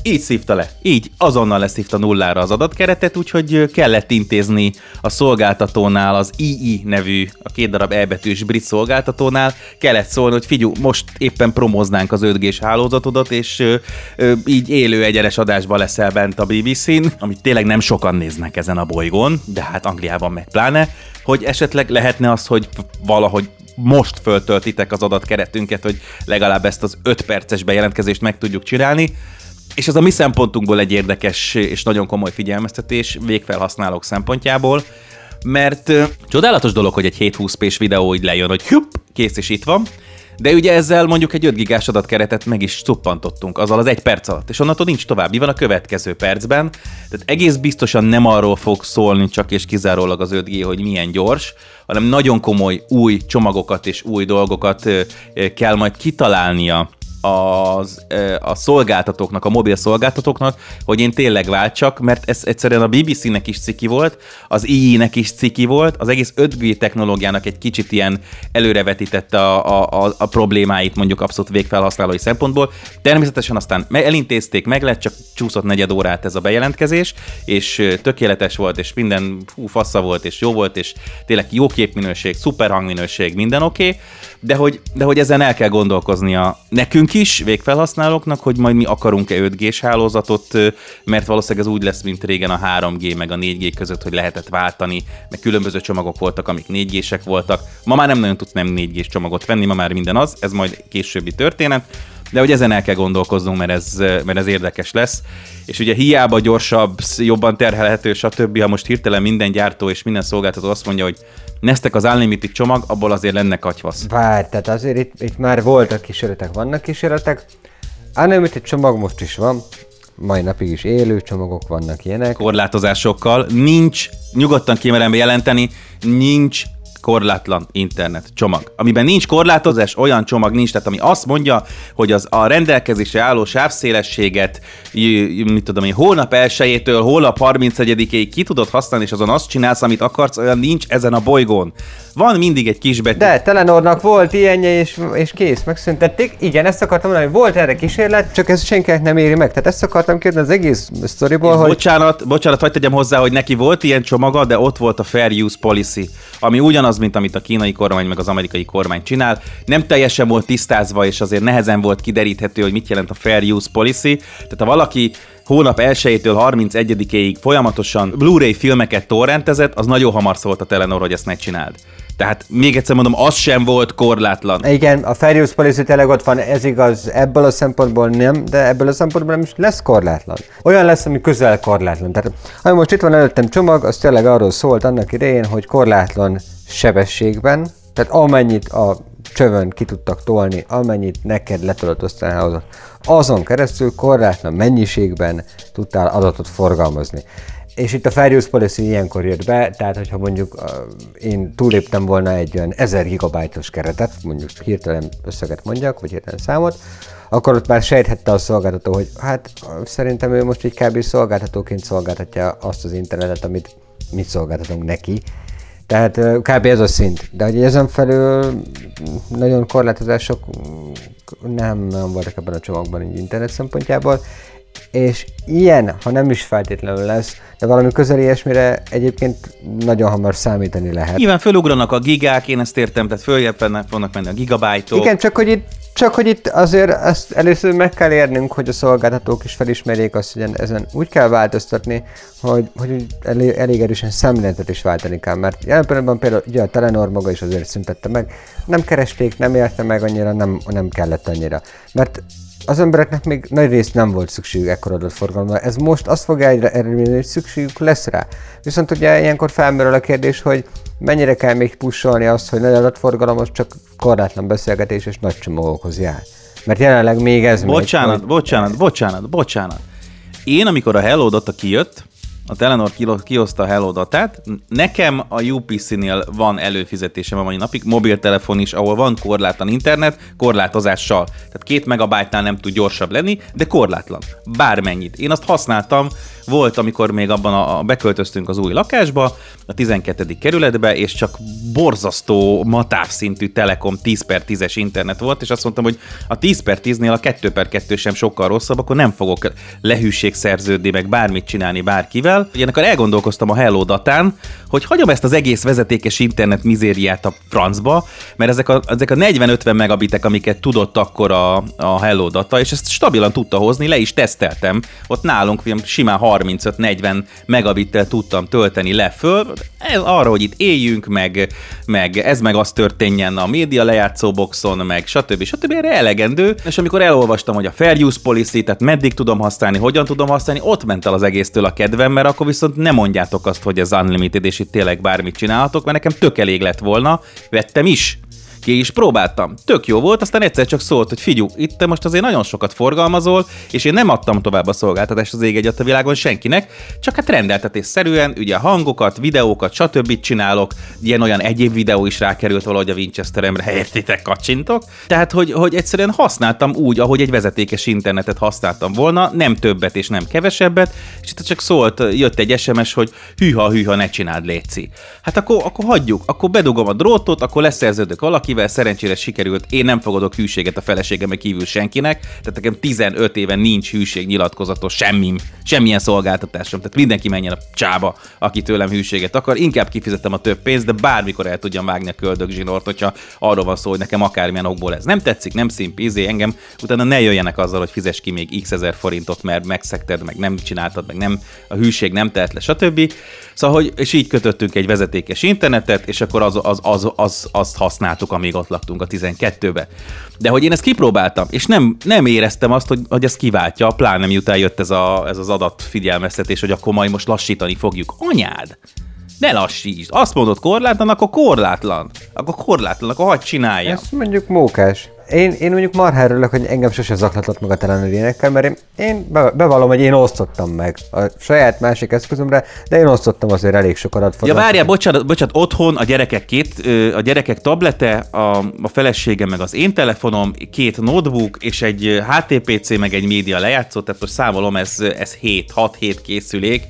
így szívta le. Így azonnal leszívta nullára az adatkeretet, úgyhogy kellett intézni a szolgáltatónál, az II nevű, a két darab elbetűs brit szolgáltatónál, kellett szólni, hogy figyú, most éppen promoznánk az 5 hálózatodat, és ö, ö, így élő egyenes adásba leszel bent a BBC-n, amit tényleg nem sokan néznek ezen a bolygón, de hát Angliában meg pláne, hogy esetleg lehetne az, hogy valahogy most föltöltitek az adatkeretünket, hogy legalább ezt az 5 perces bejelentkezést meg tudjuk csinálni. És ez a mi szempontunkból egy érdekes és nagyon komoly figyelmeztetés végfelhasználók szempontjából, mert csodálatos dolog, hogy egy 720 p videó így lejön, hogy hup, kész és itt van, de ugye ezzel mondjuk egy 5 gigás adatkeretet meg is cuppantottunk, azzal az egy perc alatt, és onnantól nincs tovább. Mi van a következő percben? Tehát egész biztosan nem arról fog szólni csak és kizárólag az 5G, hogy milyen gyors, hanem nagyon komoly új csomagokat és új dolgokat kell majd kitalálnia az, a szolgáltatóknak, a mobil szolgáltatóknak, hogy én tényleg váltsak, mert ez egyszerűen a BBC-nek is ciki volt, az II-nek is ciki volt, az egész 5G technológiának egy kicsit ilyen előrevetítette a, a, a, a problémáit mondjuk abszolút végfelhasználói szempontból. Természetesen aztán elintézték, meg lett, csak csúszott negyed órát ez a bejelentkezés, és tökéletes volt, és minden hú, fassa volt, és jó volt, és tényleg jó képminőség, szuper hangminőség, minden oké, okay, de hogy, de hogy ezen el kell gondolkoznia nekünk is, végfelhasználóknak, hogy majd mi akarunk-e 5G-s hálózatot, mert valószínűleg ez úgy lesz, mint régen a 3G meg a 4G között, hogy lehetett váltani, meg különböző csomagok voltak, amik 4G-sek voltak. Ma már nem nagyon tudsz nem 4G-s csomagot venni, ma már minden az, ez majd későbbi történet de hogy ezen el kell gondolkoznunk, mert ez, mert ez érdekes lesz. És ugye hiába gyorsabb, jobban terhelhető, stb. Ha most hirtelen minden gyártó és minden szolgáltató azt mondja, hogy Neztek az Unlimited csomag, abból azért lenne katyvasz. Várj, tehát azért itt, itt már voltak kísérletek, vannak kísérletek. Unlimited csomag most is van, mai napig is élő csomagok vannak ilyenek. Korlátozásokkal nincs, nyugodtan kimerem jelenteni, nincs korlátlan internet csomag. Amiben nincs korlátozás, olyan csomag nincs, tehát ami azt mondja, hogy az a rendelkezésre álló sávszélességet, mit tudom én, hónap 1 hónap 31-ig ki tudod használni, és azon azt csinálsz, amit akarsz, olyan nincs ezen a bolygón. Van mindig egy kis betű. De Telenornak volt ilyenje, és, és kész, megszüntették. Igen, ezt akartam mondani, hogy volt erre kísérlet, csak ez senkinek nem éri meg. Tehát ezt akartam kérdezni az egész sztoriból, hogy... Bocsánat, bocsánat, hagyd tegyem hozzá, hogy neki volt ilyen csomaga, de ott volt a Fair Use Policy, ami ugyanaz, mint amit a kínai kormány meg az amerikai kormány csinál. Nem teljesen volt tisztázva, és azért nehezen volt kideríthető, hogy mit jelent a Fair Use Policy. Tehát ha valaki hónap 1-től 31-ig folyamatosan Blu-ray filmeket torrentezett, az nagyon hamar szólt a Telenor, hogy ezt ne csináld. Tehát még egyszer mondom, az sem volt korlátlan. Igen, a Fair Use Policy tényleg ott van, ez igaz, ebből a szempontból nem, de ebből a szempontból nem is lesz korlátlan. Olyan lesz, ami közel korlátlan. Tehát, ami most itt van előttem csomag, az tényleg arról szólt annak idején, hogy korlátlan sebességben, tehát amennyit a csövön ki tudtak tolni, amennyit neked le tudod osztani azon keresztül korlátlan mennyiségben tudtál adatot forgalmazni. És itt a Fair Use Policy ilyenkor jött be, tehát hogyha mondjuk uh, én túléptem volna egy olyan 1000 gigabájtos keretet, mondjuk hirtelen összeget mondjak, vagy hirtelen számot, akkor ott már sejthette a szolgáltató, hogy hát szerintem ő most egy kb. szolgáltatóként szolgáltatja azt az internetet, amit mi szolgáltatunk neki. Tehát kb. ez a szint. De hogy ezen felül nagyon korlátozások nem, nem voltak ebben a csomagban így internet szempontjából és ilyen, ha nem is feltétlenül lesz, de valami közel ilyesmire egyébként nagyon hamar számítani lehet. Nyilván fölugranak a gigák, én ezt értem, tehát följebb fognak menni a gigabájtok. Igen, csak hogy itt csak hogy itt azért ezt először meg kell érnünk, hogy a szolgáltatók is felismerjék azt, hogy ezen úgy kell változtatni, hogy, hogy elég, elég erősen szemléletet is váltani kell, mert jelen pillanatban például ugye a Telenor maga is azért szüntette meg, nem keresték, nem érte meg annyira, nem, nem kellett annyira. Mert az embereknek még nagy részt nem volt szükségük ekkora adatforgalomra. Ez most azt fogja egyre eredményezni, hogy szükségük lesz rá. Viszont ugye ilyenkor felmerül a kérdés, hogy mennyire kell még pusolni azt, hogy nagy adatforgalom csak korlátlan beszélgetés és nagy csomagokhoz jár. Mert jelenleg még ez Bocsánat, megy, bocsánat, hogy... bocsánat, bocsánat. Én, amikor a Hello Data kijött, a Telenor kihozta a Hello datát. Nekem a UPC-nél van előfizetésem a mai napig, mobiltelefon is, ahol van korlátlan internet, korlátozással. Tehát két megabájtnál nem tud gyorsabb lenni, de korlátlan. Bármennyit. Én azt használtam volt, amikor még abban a, a beköltöztünk az új lakásba, a 12. kerületbe, és csak borzasztó matávszintű Telekom 10 per 10-es internet volt, és azt mondtam, hogy a 10 per 10-nél a 2 per 2 sem sokkal rosszabb, akkor nem fogok lehűség szerződni, meg bármit csinálni bárkivel. Ilyenek elgondolkoztam a Hello datán, hogy hagyom ezt az egész vezetékes internet mizériát a francba, mert ezek a, ezek a 40-50 megabitek, amiket tudott akkor a, a Hello data, és ezt stabilan tudta hozni, le is teszteltem. Ott nálunk simán 35-40 megabittel tudtam tölteni le föl, ez arra, hogy itt éljünk, meg, meg ez meg az történjen a média lejátszóboxon, meg stb. stb. erre elegendő, és amikor elolvastam, hogy a Fair Use Policy, tehát meddig tudom használni, hogyan tudom használni, ott ment el az egésztől a kedvem, mert akkor viszont nem mondjátok azt, hogy ez unlimited, és itt tényleg bármit csinálhatok, mert nekem tök elég lett volna, vettem is ki is próbáltam. Tök jó volt, aztán egyszer csak szólt, hogy figyú, itt te most azért nagyon sokat forgalmazol, és én nem adtam tovább a szolgáltatást az ég egyet a világon senkinek, csak hát rendeltetésszerűen, ugye hangokat, videókat, stb. csinálok, ilyen olyan egyéb videó is rákerült valahogy a Winchesteremre, helyettitek kacsintok. Tehát, hogy, hogy egyszerűen használtam úgy, ahogy egy vezetékes internetet használtam volna, nem többet és nem kevesebbet, és itt csak szólt, jött egy SMS, hogy hűha, hűha, ne csináld, léci. Hát akkor, akkor hagyjuk, akkor bedugom a drótot, akkor leszerződök valaki, akivel szerencsére sikerült, én nem fogadok hűséget a feleségem kívül senkinek, tehát nekem 15 éven nincs hűség nyilatkozatos semmim, semmilyen szolgáltatásom, tehát mindenki menjen a csába, aki tőlem hűséget akar, inkább kifizetem a több pénzt, de bármikor el tudjam vágni a köldög zsinort, hogyha arról van szó, hogy nekem akármilyen okból ez nem tetszik, nem szimpizé engem, utána ne jöjjenek azzal, hogy fizes ki még x ezer forintot, mert megszekted, meg nem csináltad, meg nem, a hűség nem telt le, stb. Szóval, hogy, és így kötöttünk egy vezetékes internetet, és akkor az, az, az, az, azt használtuk, amíg ott laktunk a 12-be. De hogy én ezt kipróbáltam, és nem, nem éreztem azt, hogy, hogy ez kiváltja, pláne miután jött ez, a, ez az adatfigyelmeztetés, hogy akkor majd most lassítani fogjuk. Anyád! Ne lassítsd! Azt mondod korlátlan, akkor korlátlan. Akkor korlátlan, akkor hagyd csinálja. Ezt mondjuk mókás. Én, én mondjuk marha örülök, hogy engem sose zaklatott meg a telenődénekkel, mert én, én be, bevallom, hogy én osztottam meg a saját másik eszközömre, de én osztottam azért elég sok adatforgalmat. Ja, várjál, bocsánat, bocsánat, otthon a gyerekek két, a gyerekek tablete, a, a felesége meg az én telefonom, két notebook és egy HTPC meg egy média lejátszó, tehát most számolom, ez, ez 7, 6-7 készülék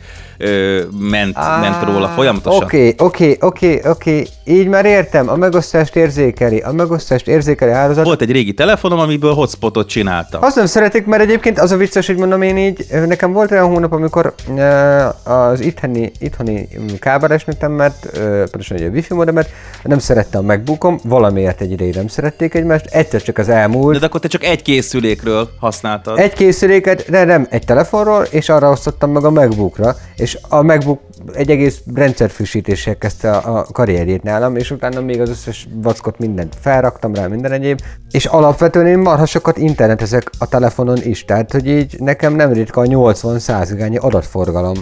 ment, ment róla folyamatosan. Oké, oké, oké, oké, így már értem, a megosztást érzékeli, a megosztást érzékeli hálózat. Volt egy régi telefonom, amiből hotspotot csináltam. Azt nem szeretik, mert egyébként az a vicces, hogy mondom én így, nekem volt olyan hónap, amikor uh, az itthoni, itthoni kábelás mert uh, pontosan egy a wifi modemet, nem szerette a megbookom, valamiért egy ideig nem szerették egymást, egyszer csak az elmúlt. De akkor te csak egy készülékről használtad. Egy készüléket, de nem, egy telefonról, és arra osztottam meg a MacBookra, és a MacBook egy egész rendszerfrissítéssel kezdte a, a karrierjét nálam, és utána még az összes vackot mindent felraktam rá, minden egyéb, és alapvetően én marha sokat internetezek a telefonon is, tehát hogy így nekem nem ritka a 80-100 gigányi adatforgalom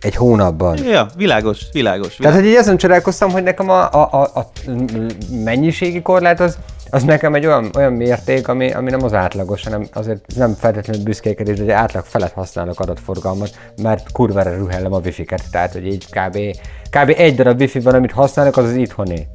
egy hónapban. Ja, világos, világos. világos. Tehát, hogy így ezen csodálkoztam, hogy nekem a, a, a, a mennyiségi korlát az, az nekem egy olyan, olyan mérték, ami, ami nem az átlagos, hanem azért nem feltétlenül büszkékedés, egy átlag felett használok adatforgalmat, mert kurvára ruhellem a wifi-ket, tehát hogy így kb. kb. egy darab wifi van, amit használok, az az itthoni.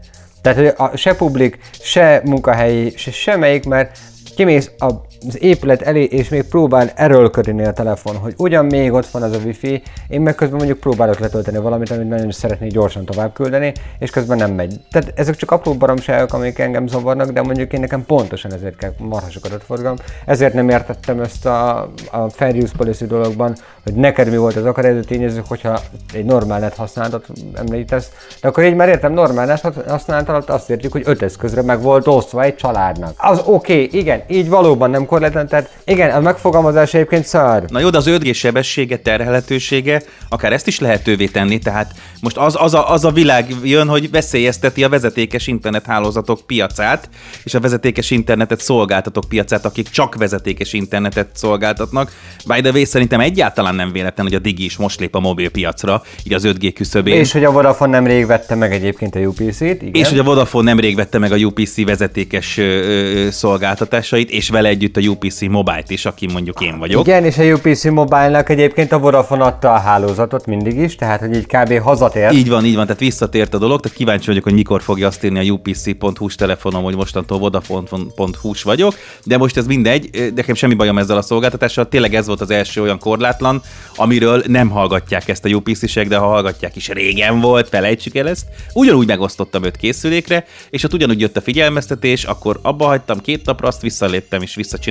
Tehát, hogy a, se publik, se munkahelyi, se semmelyik, mert kimész a az épület elé, és még próbál erőlködni a telefon, hogy ugyan még ott van az a wifi, én meg közben mondjuk próbálok letölteni valamit, amit nagyon szeretnék gyorsan tovább küldeni, és közben nem megy. Tehát ezek csak apró baromságok, amik engem zavarnak, de mondjuk én nekem pontosan ezért kell marhasok adatforgalom. Ezért nem értettem ezt a, a fair use policy dologban, hogy neked mi volt az akadályozó tényező, hogyha egy normál net használatot említesz, de akkor így már értem, normál net használat alatt azt értjük, hogy öt eszközre meg volt osztva egy családnak. Az oké, okay, igen, így valóban nem korlátlan, tehát igen, a megfogalmazás egyébként szar. Na jó, de az 5G sebessége, terhelhetősége, akár ezt is lehetővé tenni, tehát most az, az, a, az a világ jön, hogy veszélyezteti a vezetékes internethálózatok piacát, és a vezetékes internetet szolgáltatók piacát, akik csak vezetékes internetet szolgáltatnak. By the way, szerintem egyáltalán nem véletlen, hogy a Digi is most lép a mobil piacra, így az 5G küszöbén. És hogy a Vodafone nemrég vette meg egyébként a UPC-t, igen. És hogy a Vodafone nemrég vette meg a UPC vezetékes ö, ö, szolgáltatásait, és vele együtt a UPC Mobile-t is, aki mondjuk én vagyok. Igen, és a UPC Mobile-nak egyébként a Vodafone adta a hálózatot mindig is, tehát hogy így kb. hazatért. Így van, így van, tehát visszatért a dolog, tehát kíváncsi vagyok, hogy mikor fogja azt írni a upc.hu-s telefonom, hogy mostantól vodafone.hu vagyok, de most ez mindegy, nekem semmi bajom ezzel a szolgáltatással, tényleg ez volt az első olyan korlátlan, amiről nem hallgatják ezt a UPC-sek, de ha hallgatják is régen volt, felejtsük el ezt. Ugyanúgy megosztottam öt készülékre, és ott ugyanúgy jött a figyelmeztetés, akkor abba hagytam két napra, azt visszaléptem és visszacsináltam,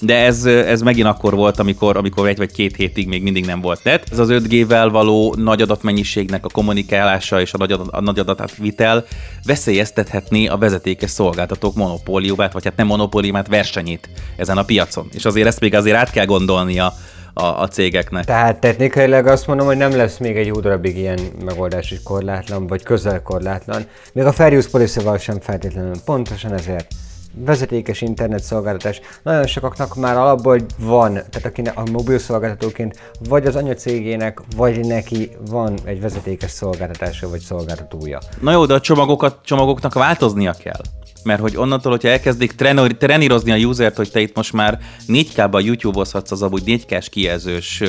de ez, ez megint akkor volt, amikor, amikor egy vagy két hétig még mindig nem volt net. Ez az 5G-vel való nagy adatmennyiségnek a kommunikálása és a nagy, adat, a nagy adatvitel veszélyeztethetné a vezetékes szolgáltatók monopóliumát, vagy hát nem monopóliumát, versenyét ezen a piacon. És azért ezt még azért át kell gondolnia a, a cégeknek. Tehát technikailag azt mondom, hogy nem lesz még egy jó darabig ilyen megoldás is korlátlan, vagy közel korlátlan. Még a Fair Use sem feltétlenül. Pontosan ezért vezetékes internet szolgáltatás. Nagyon sokaknak már alapból van, tehát akinek a mobil szolgáltatóként vagy az anyacégének, vagy neki van egy vezetékes szolgáltatása vagy szolgáltatója. Na jó, de a csomagokat, csomagoknak változnia kell mert hogy onnantól, hogyha elkezdik trenírozni a usert, hogy te itt most már 4K-ban YouTube-ozhatsz az amúgy 4K-s kijelzős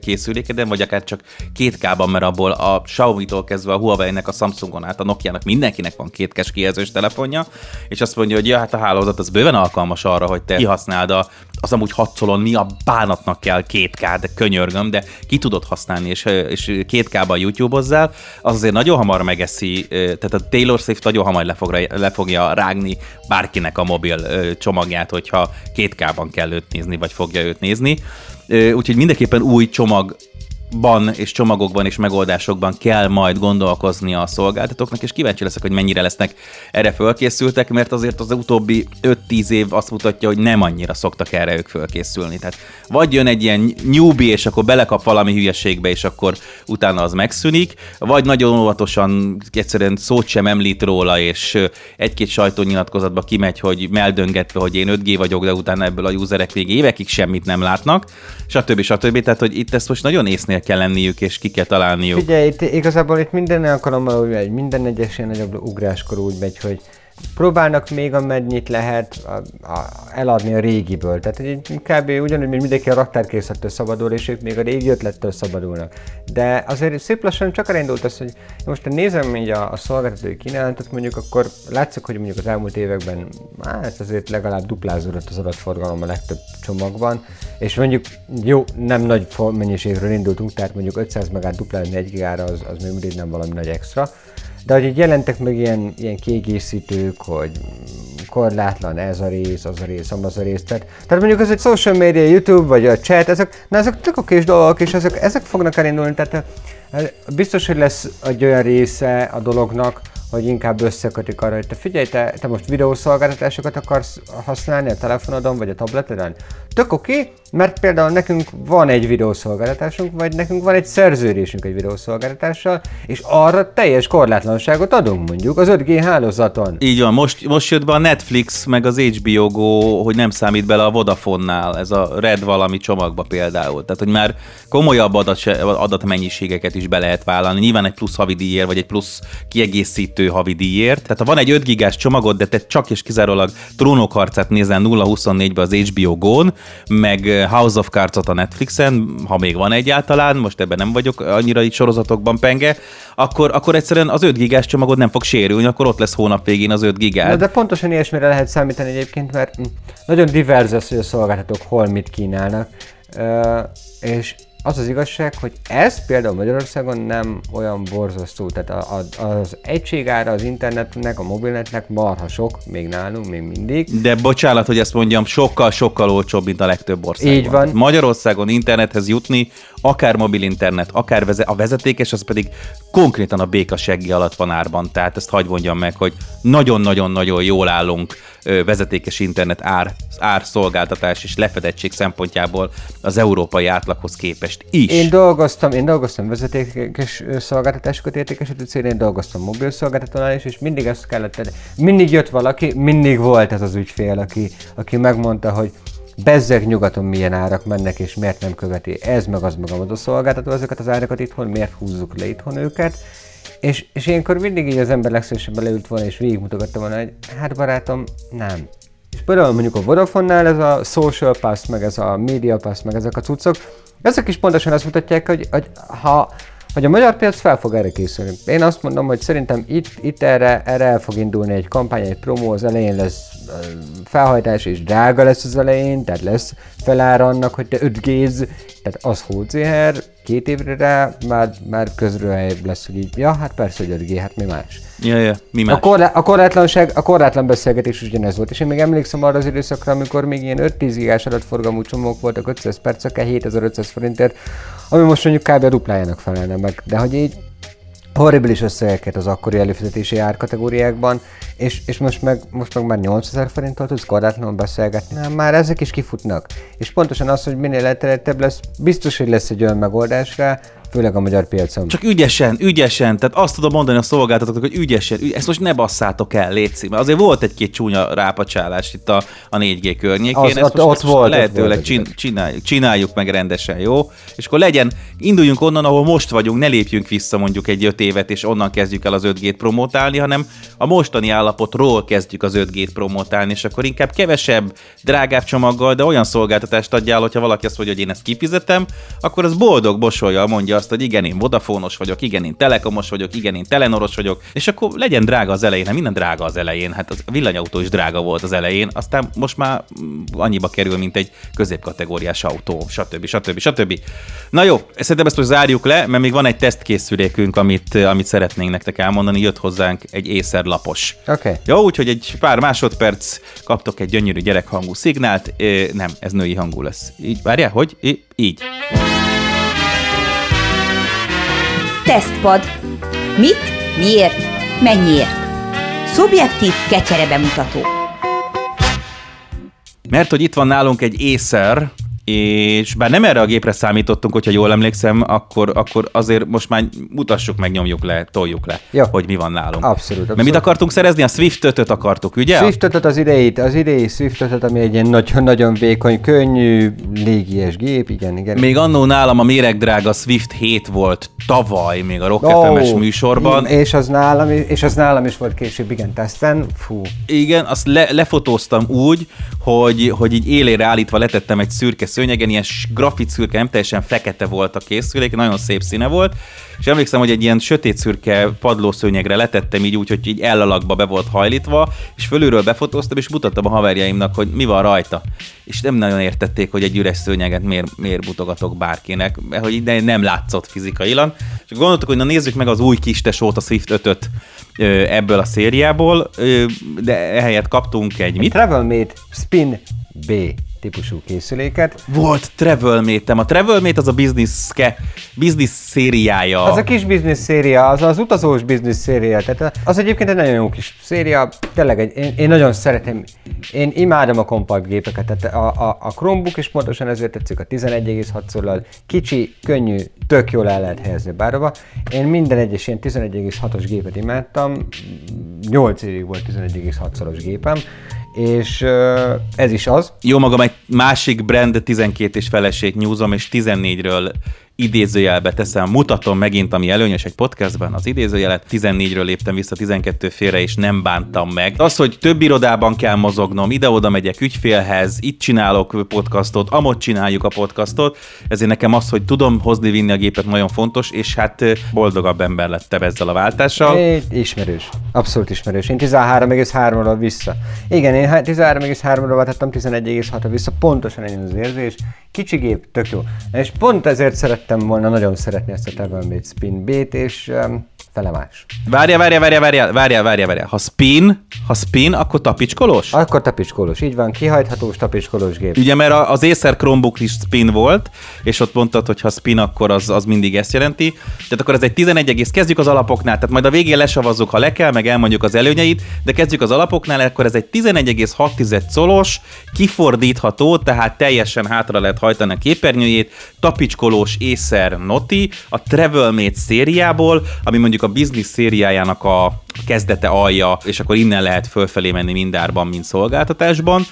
készülékeden, vagy akár csak 2K-ban, mert abból a Xiaomi-tól kezdve a Huawei-nek, a Samsungon át, a Nokia-nak mindenkinek van 2K-s kijelzős telefonja, és azt mondja, hogy ja, hát a hálózat az bőven alkalmas arra, hogy te kihasználd a, az amúgy hatszolon mi a bánatnak kell 2K, de könyörgöm, de ki tudod használni, és, és 2K-ban YouTube-ozzál, az azért nagyon hamar megeszi, tehát a Taylor Swift nagyon hamar le, fog, le fogja rágni bárkinek a mobil csomagját, hogyha 2K-ban kell őt nézni, vagy fogja őt nézni. Úgyhogy mindenképpen új csomag ban és csomagokban és megoldásokban kell majd gondolkozni a szolgáltatóknak, és kíváncsi leszek, hogy mennyire lesznek erre fölkészültek, mert azért az utóbbi 5-10 év azt mutatja, hogy nem annyira szoktak erre ők fölkészülni. Tehát vagy jön egy ilyen newbie, és akkor belekap valami hülyeségbe, és akkor utána az megszűnik, vagy nagyon óvatosan egyszerűen szót sem említ róla, és egy-két sajtónyilatkozatba kimegy, hogy meldöngetve, hogy én 5G vagyok, de utána ebből a userek még évekig semmit nem látnak, stb. stb. Tehát, hogy itt ezt most nagyon észnél kell lenniük, és ki kell találniuk. Figyelj, itt, igazából itt minden alkalommal úgy megy, minden egyes ilyen nagyobb ugráskor úgy megy, hogy próbálnak még amennyit lehet a, a, eladni a régiből. Tehát hogy kb. ugyanúgy, mint mindenki a raktárkészlettől szabadul, és ők még a régi ötlettől szabadulnak. De azért szép lassan csak elindult az, hogy most nézem így a, a szolgáltatói kínálatot, mondjuk akkor látszik, hogy mondjuk az elmúlt években hát azért legalább duplázódott az adatforgalom a legtöbb csomagban, és mondjuk jó, nem nagy mennyiségről indultunk, tehát mondjuk 500 megát duplázni 1 gigára az, az még mindig nem valami nagy extra, de hogy így jelentek meg ilyen, ilyen kiegészítők, hogy korlátlan ez a rész, az a rész, az a rész. Tehát, tehát mondjuk ez egy social media, YouTube vagy a chat, ezek, na ezek tök okés dolgok, és ezek, ezek fognak elindulni, tehát eh, biztos, hogy lesz egy olyan része a dolognak, hogy inkább összekötik arra, hogy te figyelj, te, te most videószolgáltatásokat akarsz használni a telefonodon vagy a tableteden? Tök oké, okay, mert például nekünk van egy videószolgáltatásunk, vagy nekünk van egy szerződésünk egy videószolgáltatással, és arra teljes korlátlanságot adunk mondjuk az 5G hálózaton. Így van, most, most jött be a Netflix, meg az HBO Go, hogy nem számít bele a Vodafone-nál, ez a Red valami csomagba például. Tehát, hogy már komolyabb adat, adatmennyiségeket is be lehet vállalni. Nyilván egy plusz havidíjért, vagy egy plusz kiegészítő havidíjért. Tehát ha van egy 5 gigás csomagod, de te csak és kizárólag trónokharcát nézel 0-24-be az HBO Go-n, meg House of Cards-ot a Netflixen, ha még van egyáltalán, most ebben nem vagyok annyira itt sorozatokban penge, akkor, akkor egyszerűen az 5 gigás csomagod nem fog sérülni, akkor ott lesz hónap végén az 5 gigád. De pontosan ilyesmire lehet számítani egyébként, mert nagyon divers az, hogy a szolgáltatók hol mit kínálnak, uh, és az az igazság, hogy ez például Magyarországon nem olyan borzasztó, tehát a, a, az egységára az internetnek, a mobilnetnek marha sok, még nálunk, még mindig. De bocsánat, hogy ezt mondjam, sokkal-sokkal olcsóbb, mint a legtöbb országban. Így van. Magyarországon internethez jutni, akár mobil internet, akár veze- a vezetékes, az pedig konkrétan a béka seggi alatt van árban. Tehát ezt hagyd mondjam meg, hogy nagyon-nagyon-nagyon jól állunk vezetékes internet ár, árszolgáltatás és lefedettség szempontjából az európai átlaghoz képest is. Én dolgoztam, én dolgoztam vezetékes szolgáltatásokat értékesítő célén, én dolgoztam mobil szolgáltatónál is, és mindig ezt kellett tenni. Mindig jött valaki, mindig volt ez az ügyfél, aki, aki megmondta, hogy bezzeg nyugaton milyen árak mennek, és miért nem követi ez meg az meg a szolgáltató ezeket az árakat itthon, miért húzzuk le itthon őket. És, és ilyenkor mindig így az ember legszívesebben leült volna, és végigmutogatta volna, hogy hát barátom, nem. És például mondjuk a Vodafone-nál ez a Social Pass, meg ez a Media Pass, meg ezek a cuccok, ezek is pontosan azt mutatják, hogy, hogy ha hogy a magyar piac fel fog erre készülni. Én azt mondom, hogy szerintem itt, itt erre, erre el fog indulni egy kampány, egy promó, az elején lesz felhajtás és drága lesz az elején, tehát lesz felára annak, hogy te 5 g tehát az hócéher, két évre rá már, már közről lesz, hogy így, ja, hát persze, hogy 5G, hát mi más. Ja, ja, mi más? A, korlá- a korlátlanság, a korlátlan beszélgetés is ugyanez volt, és én még emlékszem arra az időszakra, amikor még ilyen 5-10 gigás adatforgalmú csomók voltak 500 percekkel, 7500 forintért, ami most mondjuk kb. a duplájának felelne meg, de hogy így horribilis összegeket az akkori előfizetési árkategóriákban, és, és most, meg, most meg már 8000 forinttal tudsz korlátlanul beszélgetni, nem, már ezek is kifutnak. És pontosan az, hogy minél elterjedtebb lesz, biztos, hogy lesz egy olyan megoldás főleg a magyar piacon. Csak ügyesen, ügyesen, tehát azt tudom mondani a szolgáltatóknak, hogy ügyesen, ügy, ezt most ne basszátok el, létszik, mert azért volt egy-két csúnya rápacsálás itt a, a 4G környékén, az, ezt ott, most, ott most volt, lehetőleg ott csin, csináljuk, csináljuk meg rendesen, jó? És akkor legyen, induljunk onnan, ahol most vagyunk, ne lépjünk vissza mondjuk egy öt évet, és onnan kezdjük el az 5G-t promotálni, hanem a mostani állapotról kezdjük az 5G-t promotálni, és akkor inkább kevesebb, drágább csomaggal, de olyan szolgáltatást adjál, hogyha valaki azt mondja, hogy én ezt kifizetem, akkor az boldog bosolja mondja azt, hogy igen, én Vodafonos vagyok, igen, én Telekomos vagyok, igen, én Telenoros vagyok, és akkor legyen drága az elején, hát minden drága az elején, hát az villanyautó is drága volt az elején, aztán most már annyiba kerül, mint egy középkategóriás autó, stb. stb. stb. Na jó, szerintem ezt most zárjuk le, mert még van egy tesztkészülékünk, amit, amit szeretnénk nektek elmondani, jött hozzánk egy észer lapos. Oké. Okay. Jó, úgyhogy egy pár másodperc kaptok egy gyönyörű gyerekhangú szignált, nem, ez női hangú lesz. Így, várjál, hogy? Így. Tesztpad. Mit, miért, mennyiért? Szubjektív kecsere bemutató. Mert hogy itt van nálunk egy észer, és bár nem erre a gépre számítottunk, hogyha jól emlékszem, akkor, akkor azért most már mutassuk meg, nyomjuk le, toljuk le, Jó. hogy mi van nálunk. Abszolút, abszolút. Mert mit akartunk szerezni? A Swift 5 akartuk, ugye? Swift 5 az idejét, az idei Swift 5 ami egy ilyen nagyon-nagyon vékony, könnyű, légies gép, igen, igen. Még annó nálam a méregdrága Swift 7 volt tavaly, még a Rock Ó, FM-es műsorban. És az, nálam, és az nálam is volt később, igen, teszten. Fú, Igen, azt le, lefotóztam úgy, hogy, hogy így élére állítva letettem egy szürke szőnyegen, ilyen grafit szürke, nem teljesen fekete volt a készülék, nagyon szép színe volt, és emlékszem, hogy egy ilyen sötét szürke padlószőnyegre letettem így úgy, hogy így ellalakba be volt hajlítva, és fölülről befotóztam, és mutattam a haverjaimnak, hogy mi van rajta. És nem nagyon értették, hogy egy üres szőnyeget miért, miért mutogatok bárkinek, mert hogy ide nem látszott fizikailag. És gondoltuk, hogy na nézzük meg az új kis tesót, a Swift 5-öt ö, ebből a szériából, de ehelyett kaptunk egy mit? Travelmate Spin B típusú készüléket. Volt Travelmate-em. A Travelmate az a business, ke, business szériája. Az a kis biznisz széria, az az utazós biznisz széria, tehát az egyébként egy nagyon jó kis széria, tényleg egy, én, én nagyon szeretem, én imádom a kompakt gépeket, tehát a, a, a Chromebook is pontosan ezért tetszik a 11,6-szorral, kicsi, könnyű, tök jól el lehet helyezni bárhova. Én minden egyes ilyen 11,6-os gépet imádtam, 8 évig volt 11,6-szoros gépem, és ez is az. Jó magam egy másik brand 12 és feleség nyúzom, és 14-ről idézőjelbe teszem, mutatom megint, ami előnyös egy podcastben, az idézőjelet, 14-ről léptem vissza 12 félre, és nem bántam meg. Az, hogy több irodában kell mozognom, ide-oda megyek ügyfélhez, itt csinálok podcastot, amott csináljuk a podcastot, ezért nekem az, hogy tudom hozni vinni a gépet nagyon fontos, és hát boldogabb ember lettem ezzel a váltással. É, ismerős. Abszolút ismerős. Én 13,3-ról vissza. Igen, én hát 13,3-ról váltottam 11,6-ra vissza. Pontosan ennyi az érzés. Kicsi gép, tök jó. És pont ezért szerettem volna nagyon szeretni ezt a Travelmate Spin B-t, és fele más. Várja, várja, várja, várja, várja, várja, várja. Ha spin, ha spin, akkor tapicskolós? Akkor tapicskolós, így van, kihajthatós tapicskolós gép. Ugye, mert az Acer Chromebook is spin volt, és ott mondtad, hogy ha spin, akkor az, az mindig ezt jelenti. Tehát akkor ez egy 11 egész, kezdjük az alapoknál, tehát majd a végén lesavazzuk, ha le kell, meg elmondjuk az előnyeit, de kezdjük az alapoknál, akkor ez egy 11,6 colos, kifordítható, tehát teljesen hátra lehet hajtani a képernyőjét, tapicskolós Acer Noti, a Travelmate szériából, ami mondjuk a business szériájának a kezdete alja, és akkor innen lehet fölfelé menni mindárban, mint szolgáltatásban.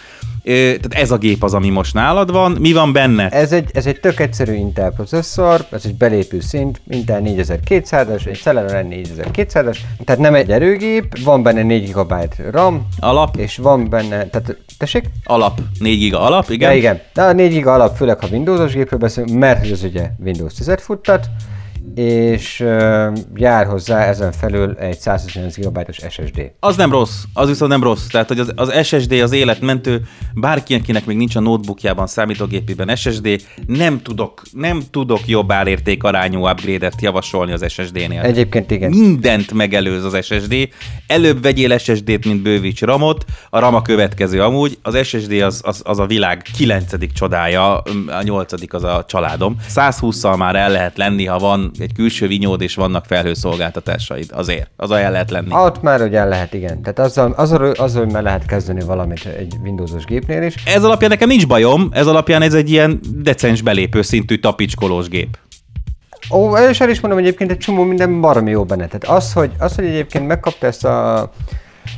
Tehát ez a gép az, ami most nálad van. Mi van benne? Ez egy, ez egy tök egyszerű Intel processzor, ez egy belépő szint, Intel 4200-as, egy Celeron 4200-as, tehát nem egy erőgép, van benne 4 GB RAM, Alap? és van benne, tehát tessék? Alap. 4 giga alap, igen? Ja, igen. De a 4 GB alap, főleg ha Windows-os gépről beszélünk, mert az ugye Windows 10-et futtat, és uh, jár hozzá ezen felül egy 128 GB-os SSD. Az nem rossz, az viszont nem rossz. Tehát, hogy az, az SSD az életmentő, bárki, akinek még nincs a notebookjában, számítógépében SSD, nem tudok, nem tudok jobb árérték arányú upgrade-et javasolni az SSD-nél. Egyébként igen. Mindent megelőz az SSD. Előbb vegyél SSD-t, mint bővíts ramot. A RAM a következő amúgy. Az SSD az, az, az a világ kilencedik csodája, a nyolcadik az a családom. 120-szal már el lehet lenni, ha van egy külső vinyód és vannak felhőszolgáltatásaid. Azért. Az el lehet lenni. Ott már ugye lehet, igen. Tehát azzal, azzal, azzal már lehet kezdeni valamit egy Windows-os gépnél is. Ez alapján nekem nincs bajom, ez alapján ez egy ilyen decens belépő szintű tapicskolós gép. Ó, és el is mondom, hogy egyébként egy csomó minden baromi jó benne. Tehát az, hogy, az, hogy egyébként megkapta ezt a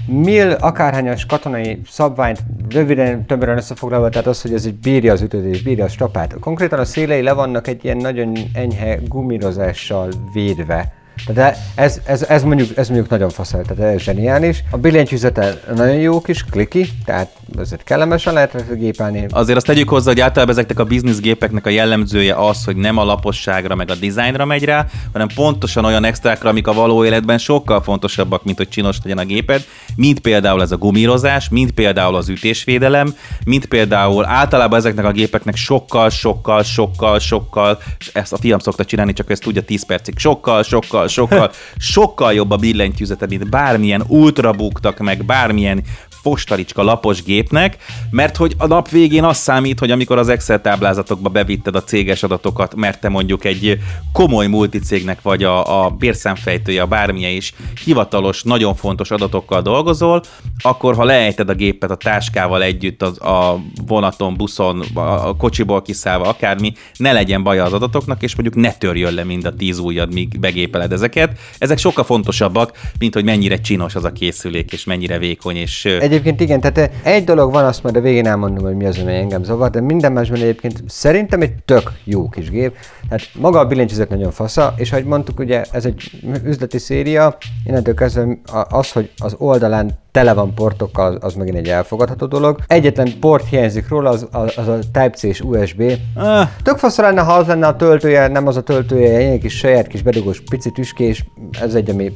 mill akárhányas katonai szabványt, röviden, többen összefoglalva, tehát az, hogy ez egy bírja az ütődés, bírja a strapát. Konkrétan a szélei le vannak egy ilyen nagyon enyhe gumírozással védve. Tehát ez, ez, ez, mondjuk, ez mondjuk nagyon faszal, tehát ez zseniális. A billentyűzete nagyon jó kis, kliki, tehát ezért kellemesen lehet gépelni. Azért azt tegyük hozzá, hogy általában ezeknek a business gépeknek a jellemzője az, hogy nem a laposságra meg a dizájnra megy rá, hanem pontosan olyan extrákra, amik a való életben sokkal fontosabbak, mint hogy csinos legyen a géped, mint például ez a gumírozás, mint például az ütésvédelem, mint például általában ezeknek a gépeknek sokkal, sokkal, sokkal, sokkal, és ezt a fiam szokta csinálni, csak ezt tudja 10 percig, sokkal, sokkal, sokkal, sokkal, sokkal jobb a billentyűzete, mint bármilyen ultrabuktak, meg bármilyen fostalicska lapos gépnek, mert hogy a nap végén az számít, hogy amikor az Excel táblázatokba bevitted a céges adatokat, mert te mondjuk egy komoly multicégnek vagy a, a bérszámfejtője, a bármilyen is hivatalos, nagyon fontos adatokkal dolgozol, akkor ha leejted a gépet a táskával együtt az, a vonaton, buszon, a kocsiból kiszállva, akármi, ne legyen baja az adatoknak, és mondjuk ne törjön le mind a tíz ujjad, míg begépeled ezeket. Ezek sokkal fontosabbak, mint hogy mennyire csinos az a készülék, és mennyire vékony, és egy Egyébként igen, tehát egy dolog van, azt majd a végén elmondom, hogy mi az, ami engem zavar, de minden másban egyébként szerintem egy tök jó kis gép. Tehát maga a billentyűzet nagyon fasza, és ahogy mondtuk, ugye ez egy üzleti széria, innentől kezdve az, hogy az oldalán tele van portokkal, az, az megint egy elfogadható dolog. Egyetlen port hiányzik róla, az, az, az a Type-C és USB. Ah. Tök fasz lenne, ha az lenne a töltője, nem az a töltője, egy ilyen kis saját kis bedugós pici tüskés, ez egy, ami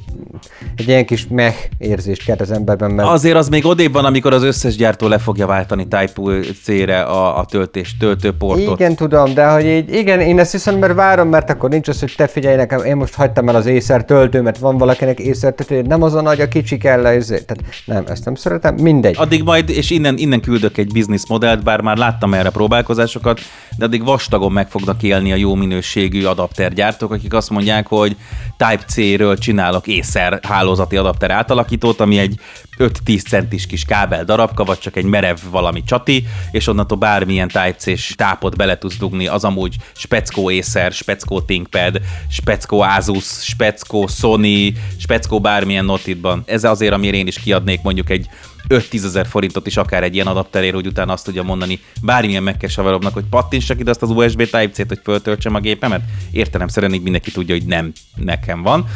egy ilyen kis meh érzést kelt az emberben. Mert... Azért az még odébb van, amikor az összes gyártó le fogja váltani Type-C-re a, a töltés, töltőportot. Igen, tudom, de hogy így, igen, én ezt hiszem, mert várom, mert akkor nincs az, hogy te figyelj nekem, én most hagytam el az észer mert van valakinek észer töltő, nem az a nagy, a kicsi kell le, tehát nem, ezt nem szeretem, mindegy. Addig majd, és innen, innen küldök egy business modellt, bár már láttam erre próbálkozásokat, de addig vastagon meg fognak élni a jó minőségű adaptergyártók, akik azt mondják, hogy Type-C-ről csinálok észer hálózati adapter átalakítót, ami egy 5-10 centis kis kábel darabka, vagy csak egy merev valami csati, és onnantól bármilyen Type-C-s tápot bele tudsz dugni, az amúgy speckó észer, speckó ThinkPad, speckó Asus, speckó Sony, speckó bármilyen notitban. Ez azért, amire én is kiadnék mondjuk egy 5-10 ezer forintot is akár egy ilyen adapterér, hogy utána azt tudja mondani bármilyen megkesavarobnak, hogy pattintsak ide azt az USB Type-C-t, hogy föltöltsem a gépemet. Értelemszerűen így mindenki tudja, hogy nem nekem van.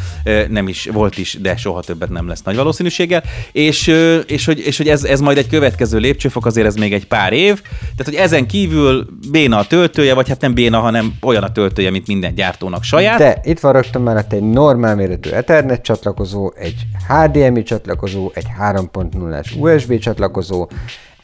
Nem is volt is, de soha többet nem lesz nagy valószínűséggel. És, és, hogy, és hogy ez, ez majd egy következő lépcsőfok, azért ez még egy pár év. Tehát, hogy ezen kívül béna a töltője, vagy hát nem béna, hanem olyan a töltője, mint minden gyártónak saját. De itt van rögtön mellett egy normál méretű Ethernet csatlakozó, egy HDMI csatlakozó, egy 3.0-as USB csatlakozó,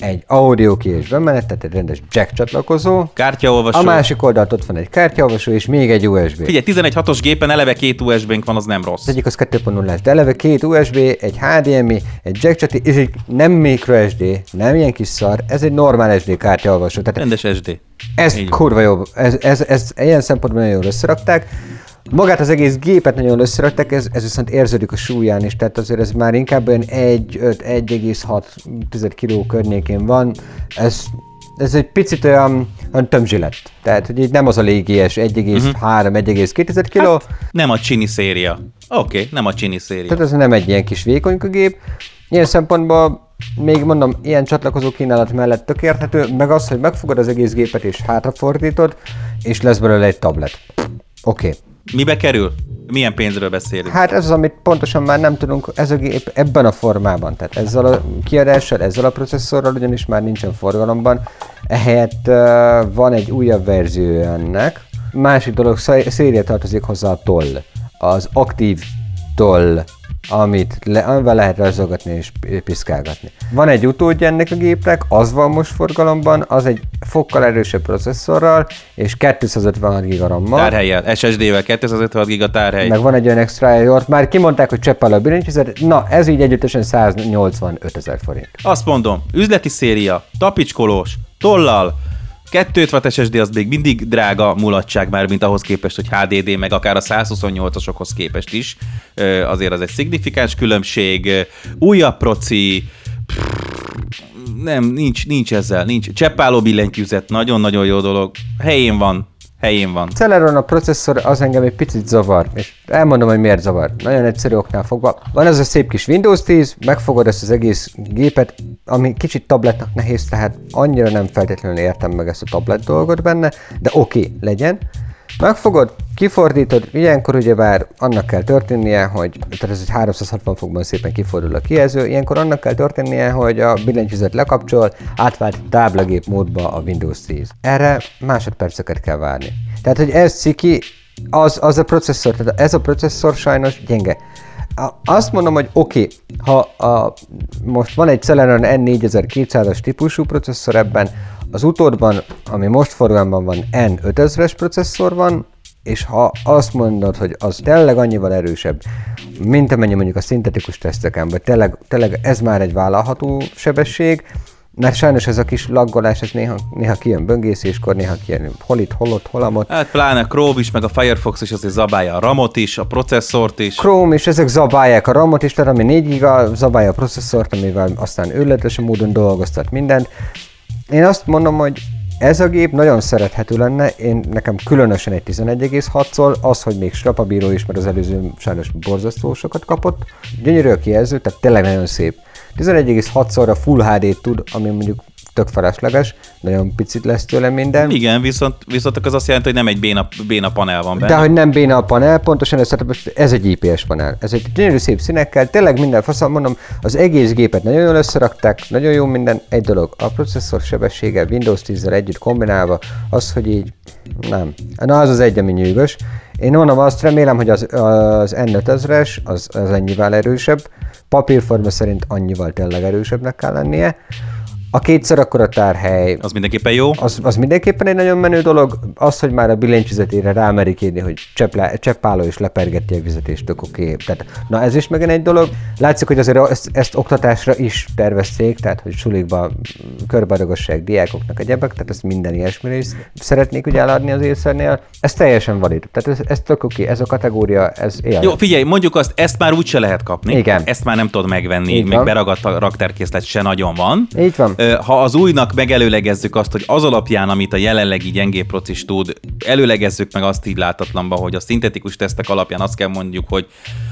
egy audio ki és bemenet, tehát egy rendes jack csatlakozó. Kártyaolvasó. A másik oldalt ott van egy kártyaolvasó, és még egy USB. Figyelj, 11.6-os gépen eleve két USB-nk van, az nem rossz. Az egyik az 2.0 de eleve két USB, egy HDMI, egy jack csati, és egy nem microSD, nem ilyen kis szar, ez egy normál SD kártyaolvasó. Tehát rendes SD. Ez kurva jó, ez, ez, ez, ez ilyen szempontból nagyon jól összerakták. Magát az egész gépet nagyon összerakták, ez, ez viszont érződik a súlyán is, tehát azért ez már inkább olyan 1-1,6 kg környékén van. Ez, ez egy picit olyan, olyan tömzsilet. Tehát, hogy így nem az a légies 1,3-1,2 kg. Hát, nem a csini széria. Oké, okay, nem a csini széria. Tehát ez nem egy ilyen kis vékonyka gép. Ilyen szempontból még mondom, ilyen csatlakozó kínálat mellett tök érthető, meg az, hogy megfogod az egész gépet és hátrafordítod, és lesz belőle egy tablet. Oké. Okay. Mibe kerül? Milyen pénzről beszélünk? Hát ez az, amit pontosan már nem tudunk, ez a gép ebben a formában, tehát ezzel a kiadással, ezzel a processzorral ugyanis már nincsen forgalomban, ehelyett uh, van egy újabb verzió ennek. Másik dolog, széria tartozik hozzá a toll. Az aktív toll amit le, amivel lehet rajzolgatni és piszkálgatni. Van egy utódja ennek a gépnek, az van most forgalomban, az egy fokkal erősebb processzorral, és 256 GB RAM-mal. Tárhelyen, SSD-vel 256 GB tárhely. Meg van egy olyan extra ott már kimondták, hogy cseppel a billentyűzet, na ez így együttesen 185 ezer forint. Azt mondom, üzleti széria, tapicskolós, tollal, 256 SSD az még mindig drága mulatság már, mint ahhoz képest, hogy HDD, meg akár a 128-asokhoz képest is. Azért az egy szignifikáns különbség. Újabb proci, nem, nincs, nincs ezzel, nincs. Cseppáló billentyűzet, nagyon-nagyon jó dolog. Helyén van, helyén van. Celeron a processzor az engem egy picit zavar, és elmondom, hogy miért zavar. Nagyon egyszerű oknál fogva. Van ez a szép kis Windows 10, megfogod ezt az egész gépet, ami kicsit tabletnak nehéz, tehát annyira nem feltétlenül értem meg ezt a tablet dolgot benne, de oké, okay, legyen. Megfogod, kifordítod, ilyenkor ugyebár annak kell történnie, hogy tehát ez egy 360 fokban szépen kifordul a kijelző, ilyenkor annak kell történnie, hogy a billentyűzet lekapcsol, átvált táblagép módba a Windows 10. Erre másodperceket kell várni. Tehát, hogy ez ciki, az, az a processzor, tehát ez a processzor sajnos gyenge. Azt mondom, hogy oké, okay, ha a, most van egy Celeron N4200-as típusú processzor ebben, az utódban, ami most forgalomban van, N5000-es processzor van, és ha azt mondod, hogy az tényleg annyival erősebb, mint amennyi mondjuk a szintetikus teszteken, vagy tényleg, tényleg ez már egy vállalható sebesség, mert sajnos ez a kis laggolás, ez néha, néha kijön böngészéskor, néha kijön hol itt, hol ott, hol amott. Hát pláne Chrome is, meg a Firefox is azért zabálja a ramot is, a processzort is. Chrome és ezek zabálják a ramot is, tehát ami 4 giga, zabálja a processzort, amivel aztán őletes módon dolgoztat mindent. Én azt mondom, hogy ez a gép nagyon szerethető lenne, én nekem különösen egy 11,6-szor, az, hogy még strapabíró is, mert az előző sajnos borzasztó sokat kapott. Gyönyörű a kijelző, tehát tényleg nagyon szép. 11,6-szorra Full HD-t tud, ami mondjuk tök felesleges, nagyon picit lesz tőle minden. Igen, viszont, viszont az azt jelenti, hogy nem egy béna, béna panel van benne. De hogy nem béna a panel, pontosan ez, ez egy IPS panel. Ez egy gyönyörű szép színekkel, tényleg minden faszal, mondom, az egész gépet nagyon jól összerakták, nagyon jó minden. Egy dolog, a processzor sebessége Windows 10-zel együtt kombinálva, az, hogy így nem. Na, az az egy, ami nyűgös. Én mondom, azt remélem, hogy az, az N5000-es az, az ennyivel erősebb. Papírforma szerint annyival tényleg erősebbnek kell lennie. A kétszer akkor a tárhely. Az mindenképpen jó. Az, az mindenképpen egy nagyon menő dolog. Az, hogy már a billentyűzetére rámerik írni, hogy cseppla, cseppáló és lepergeti a vizet, és tök oké. Okay. Tehát, na ez is megint egy dolog. Látszik, hogy azért ezt, ezt oktatásra is tervezték, tehát hogy sulikba körbeadagossák diákoknak egyebek, tehát ezt minden ilyesmire is szeretnék ugye eladni az észernél. Ez teljesen valid. Tehát ez, ez tök oké, okay. ez a kategória, ez él. Jó, figyelj, mondjuk azt, ezt már úgyse lehet kapni. Igen. Ezt már nem tudod megvenni, Így még van. beragadt a raktárkészlet se nagyon van. Így van. Ha az újnak megelőlegezzük azt, hogy az alapján, amit a jelenlegi gyengébb procis tud, előlegezzük meg azt így látatlanba, hogy a szintetikus tesztek alapján azt kell mondjuk, hogy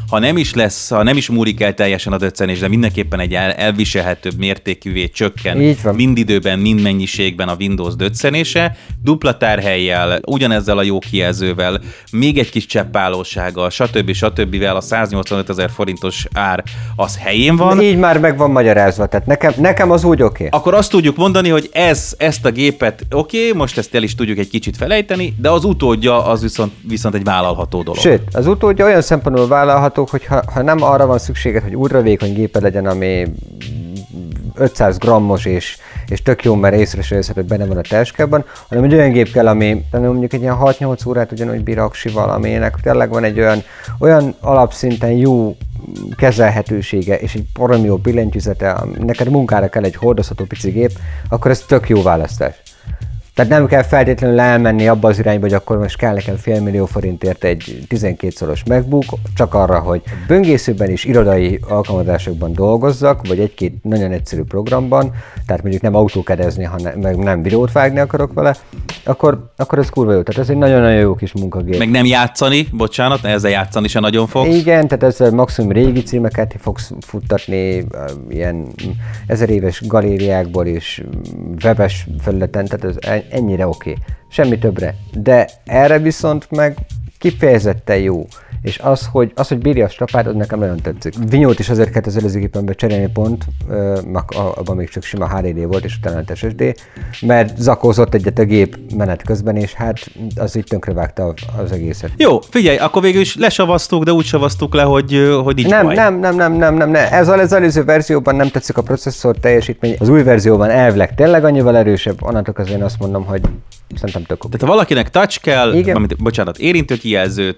ha nem is lesz, ha nem is múlik el teljesen a döccenés, de mindenképpen egy el, elviselhetőbb mértékűvé csökken Így van. mind időben, mind mennyiségben a Windows döccenése, dupla tárhelyjel, ugyanezzel a jó kijelzővel, még egy kis cseppálósággal, stb. stb. a 185 ezer forintos ár az helyén van. Így már meg van magyarázva, tehát nekem, nekem az úgy oké. Okay. Akkor azt tudjuk mondani, hogy ez, ezt a gépet, oké, okay, most ezt el is tudjuk egy kicsit felejteni, de az utódja az viszont, viszont egy vállalható dolog. Sőt, az utódja olyan szempontból vállalható, hogy ha, ha nem arra van szükséged, hogy ultravékony gépe legyen, ami 500 grammos és, és tök jó, mert észre se észre, hogy benne van a táskában, hanem egy olyan gép kell, ami mondjuk egy ilyen 6-8 órát ugyanúgy bír aksival, aminek tényleg van egy olyan, olyan alapszinten jó kezelhetősége és egy baromi jó billentyűzete, neked munkára kell egy hordozható pici gép, akkor ez tök jó választás. Tehát nem kell feltétlenül elmenni abba az irányba, hogy akkor most kell nekem fél millió forintért egy 12 szoros MacBook, csak arra, hogy böngészőben és irodai alkalmazásokban dolgozzak, vagy egy-két nagyon egyszerű programban, tehát mondjuk nem autókedezni, hanem meg nem videót vágni akarok vele, akkor, akkor ez kurva jó. Tehát ez egy nagyon-nagyon jó kis munkagép. Meg nem játszani, bocsánat, ezzel játszani se nagyon fogsz. Igen, tehát ezzel maximum régi címeket fogsz futtatni, ilyen ezer éves galériákból és webes felületen, tehát ez en- ennyire oké. Okay. Semmi többre. De erre viszont meg kifejezetten jó. És az, hogy, az, hogy bírja a strapát, az nekem nagyon tetszik. Vinyót is azért kellett az előző gépembe cserélni pont, a- abban még csak sima HDD volt, és utána lett SSD, mert zakózott egyet a gép menet közben, és hát az így tönkrevágta az egészet. Jó, figyelj, akkor végül is lesavaztuk, de úgy savaztuk le, hogy, hogy nincs Nem, baj. nem, nem, nem, nem, nem, nem. Ez az előző verzióban nem tetszik a processzor teljesítmény. Az új verzióban elvileg tényleg annyival erősebb, onnantól kezdve én azt mondom, hogy szerintem tök oké. Tehát ha valakinek touch kell, Igen. amit, bocsánat, érintőkijelző,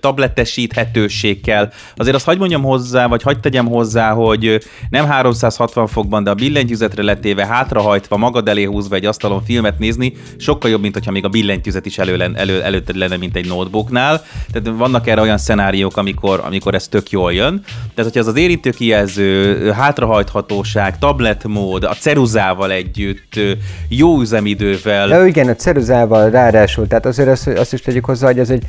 tabletesíthetőség kell, azért azt hagyd mondjam hozzá, vagy hagyd tegyem hozzá, hogy nem 360 fokban, de a billentyűzetre letéve, hátrahajtva, magad elé húzva egy asztalon filmet nézni, sokkal jobb, mint hogyha még a billentyűzet is elő, elő, előtted lenne, mint egy notebooknál. Tehát vannak erre olyan szenáriók, amikor, amikor ez tök jól jön. Tehát, hogyha az az érintőkijelző, ö, hátrahajthatóság, tabletmód, a ceruzával együtt, jó üzemidővel, De igen, a ceruzával ráadásul, tehát azért azt, azt is tegyük hozzá, hogy ez egy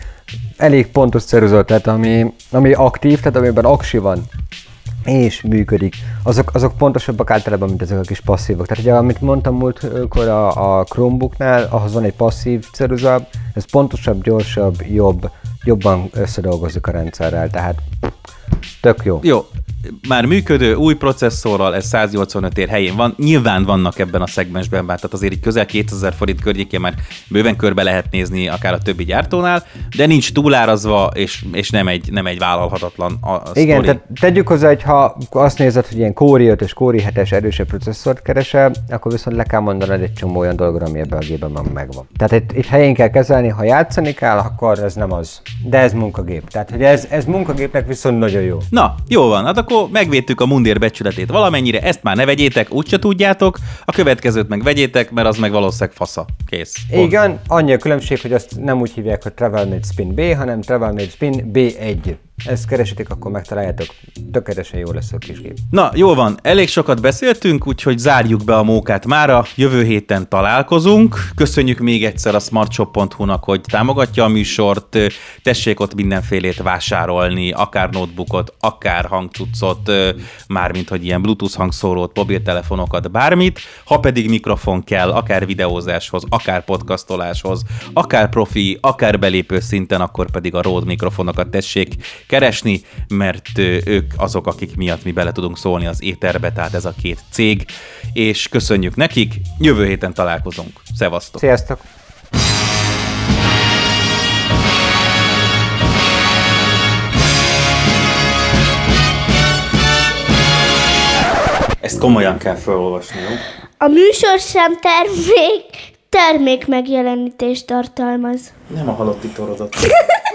elég pontos ceruza, tehát ami, ami aktív, tehát amiben aksi van és működik, azok, azok pontosabbak általában, mint ezek a kis passzívok. Tehát ugye, amit mondtam múltkor a, a Chromebooknál, ahhoz van egy passzív ceruza, ez pontosabb, gyorsabb, jobb, jobban összedolgozik a rendszerrel, tehát tök jó. Jó, már működő, új processzorral, ez 185 ér helyén van. Nyilván vannak ebben a szegmensben, bár tehát azért így közel 2000 forint környékén már bőven körbe lehet nézni akár a többi gyártónál, de nincs túlárazva, és, és nem, egy, nem egy vállalhatatlan a, a Igen, sztori. tehát tegyük hozzá, hogy ha azt nézed, hogy ilyen Core 5 és Core 7-es erősebb processzort keresel, akkor viszont le kell mondanod egy csomó olyan dologra, ami ebben a gépben már megvan. Tehát itt, itt helyén kell kezelni, ha játszani kell, akkor ez nem az. De ez munkagép. Tehát, hogy ez, ez munkagépnek viszont nagyon jó. Na, jó van, hát akkor megvédtük a mundér becsületét valamennyire, ezt már ne vegyétek, úgyse tudjátok, a következőt meg vegyétek, mert az meg valószínűleg fasza. Kész. Pont. Igen, annyi a különbség, hogy azt nem úgy hívják, hogy Travel Made Spin B, hanem Travel Made Spin B1. Ezt keresitek, akkor megtaláljátok. Tökéletesen jó lesz a kis gép. Na, jó van, elég sokat beszéltünk, úgyhogy zárjuk be a mókát mára. Jövő héten találkozunk. Köszönjük még egyszer a smartshop.hu-nak, hogy támogatja a műsort. Tessék ott mindenfélét vásárolni, akár notebookot, akár hangcuccot, mármint hogy ilyen Bluetooth hangszórót, mobiltelefonokat, bármit. Ha pedig mikrofon kell, akár videózáshoz, akár podcastoláshoz, akár profi, akár belépő szinten, akkor pedig a Rode mikrofonokat tessék keresni, mert ők azok, akik miatt mi bele tudunk szólni az éterbe, tehát ez a két cég, és köszönjük nekik, jövő héten találkozunk. Szevasztok! Sziasztok! Ezt komolyan kell felolvasni, jó? A műsor sem termék, termék megjelenítést tartalmaz. Nem a halotti torodat.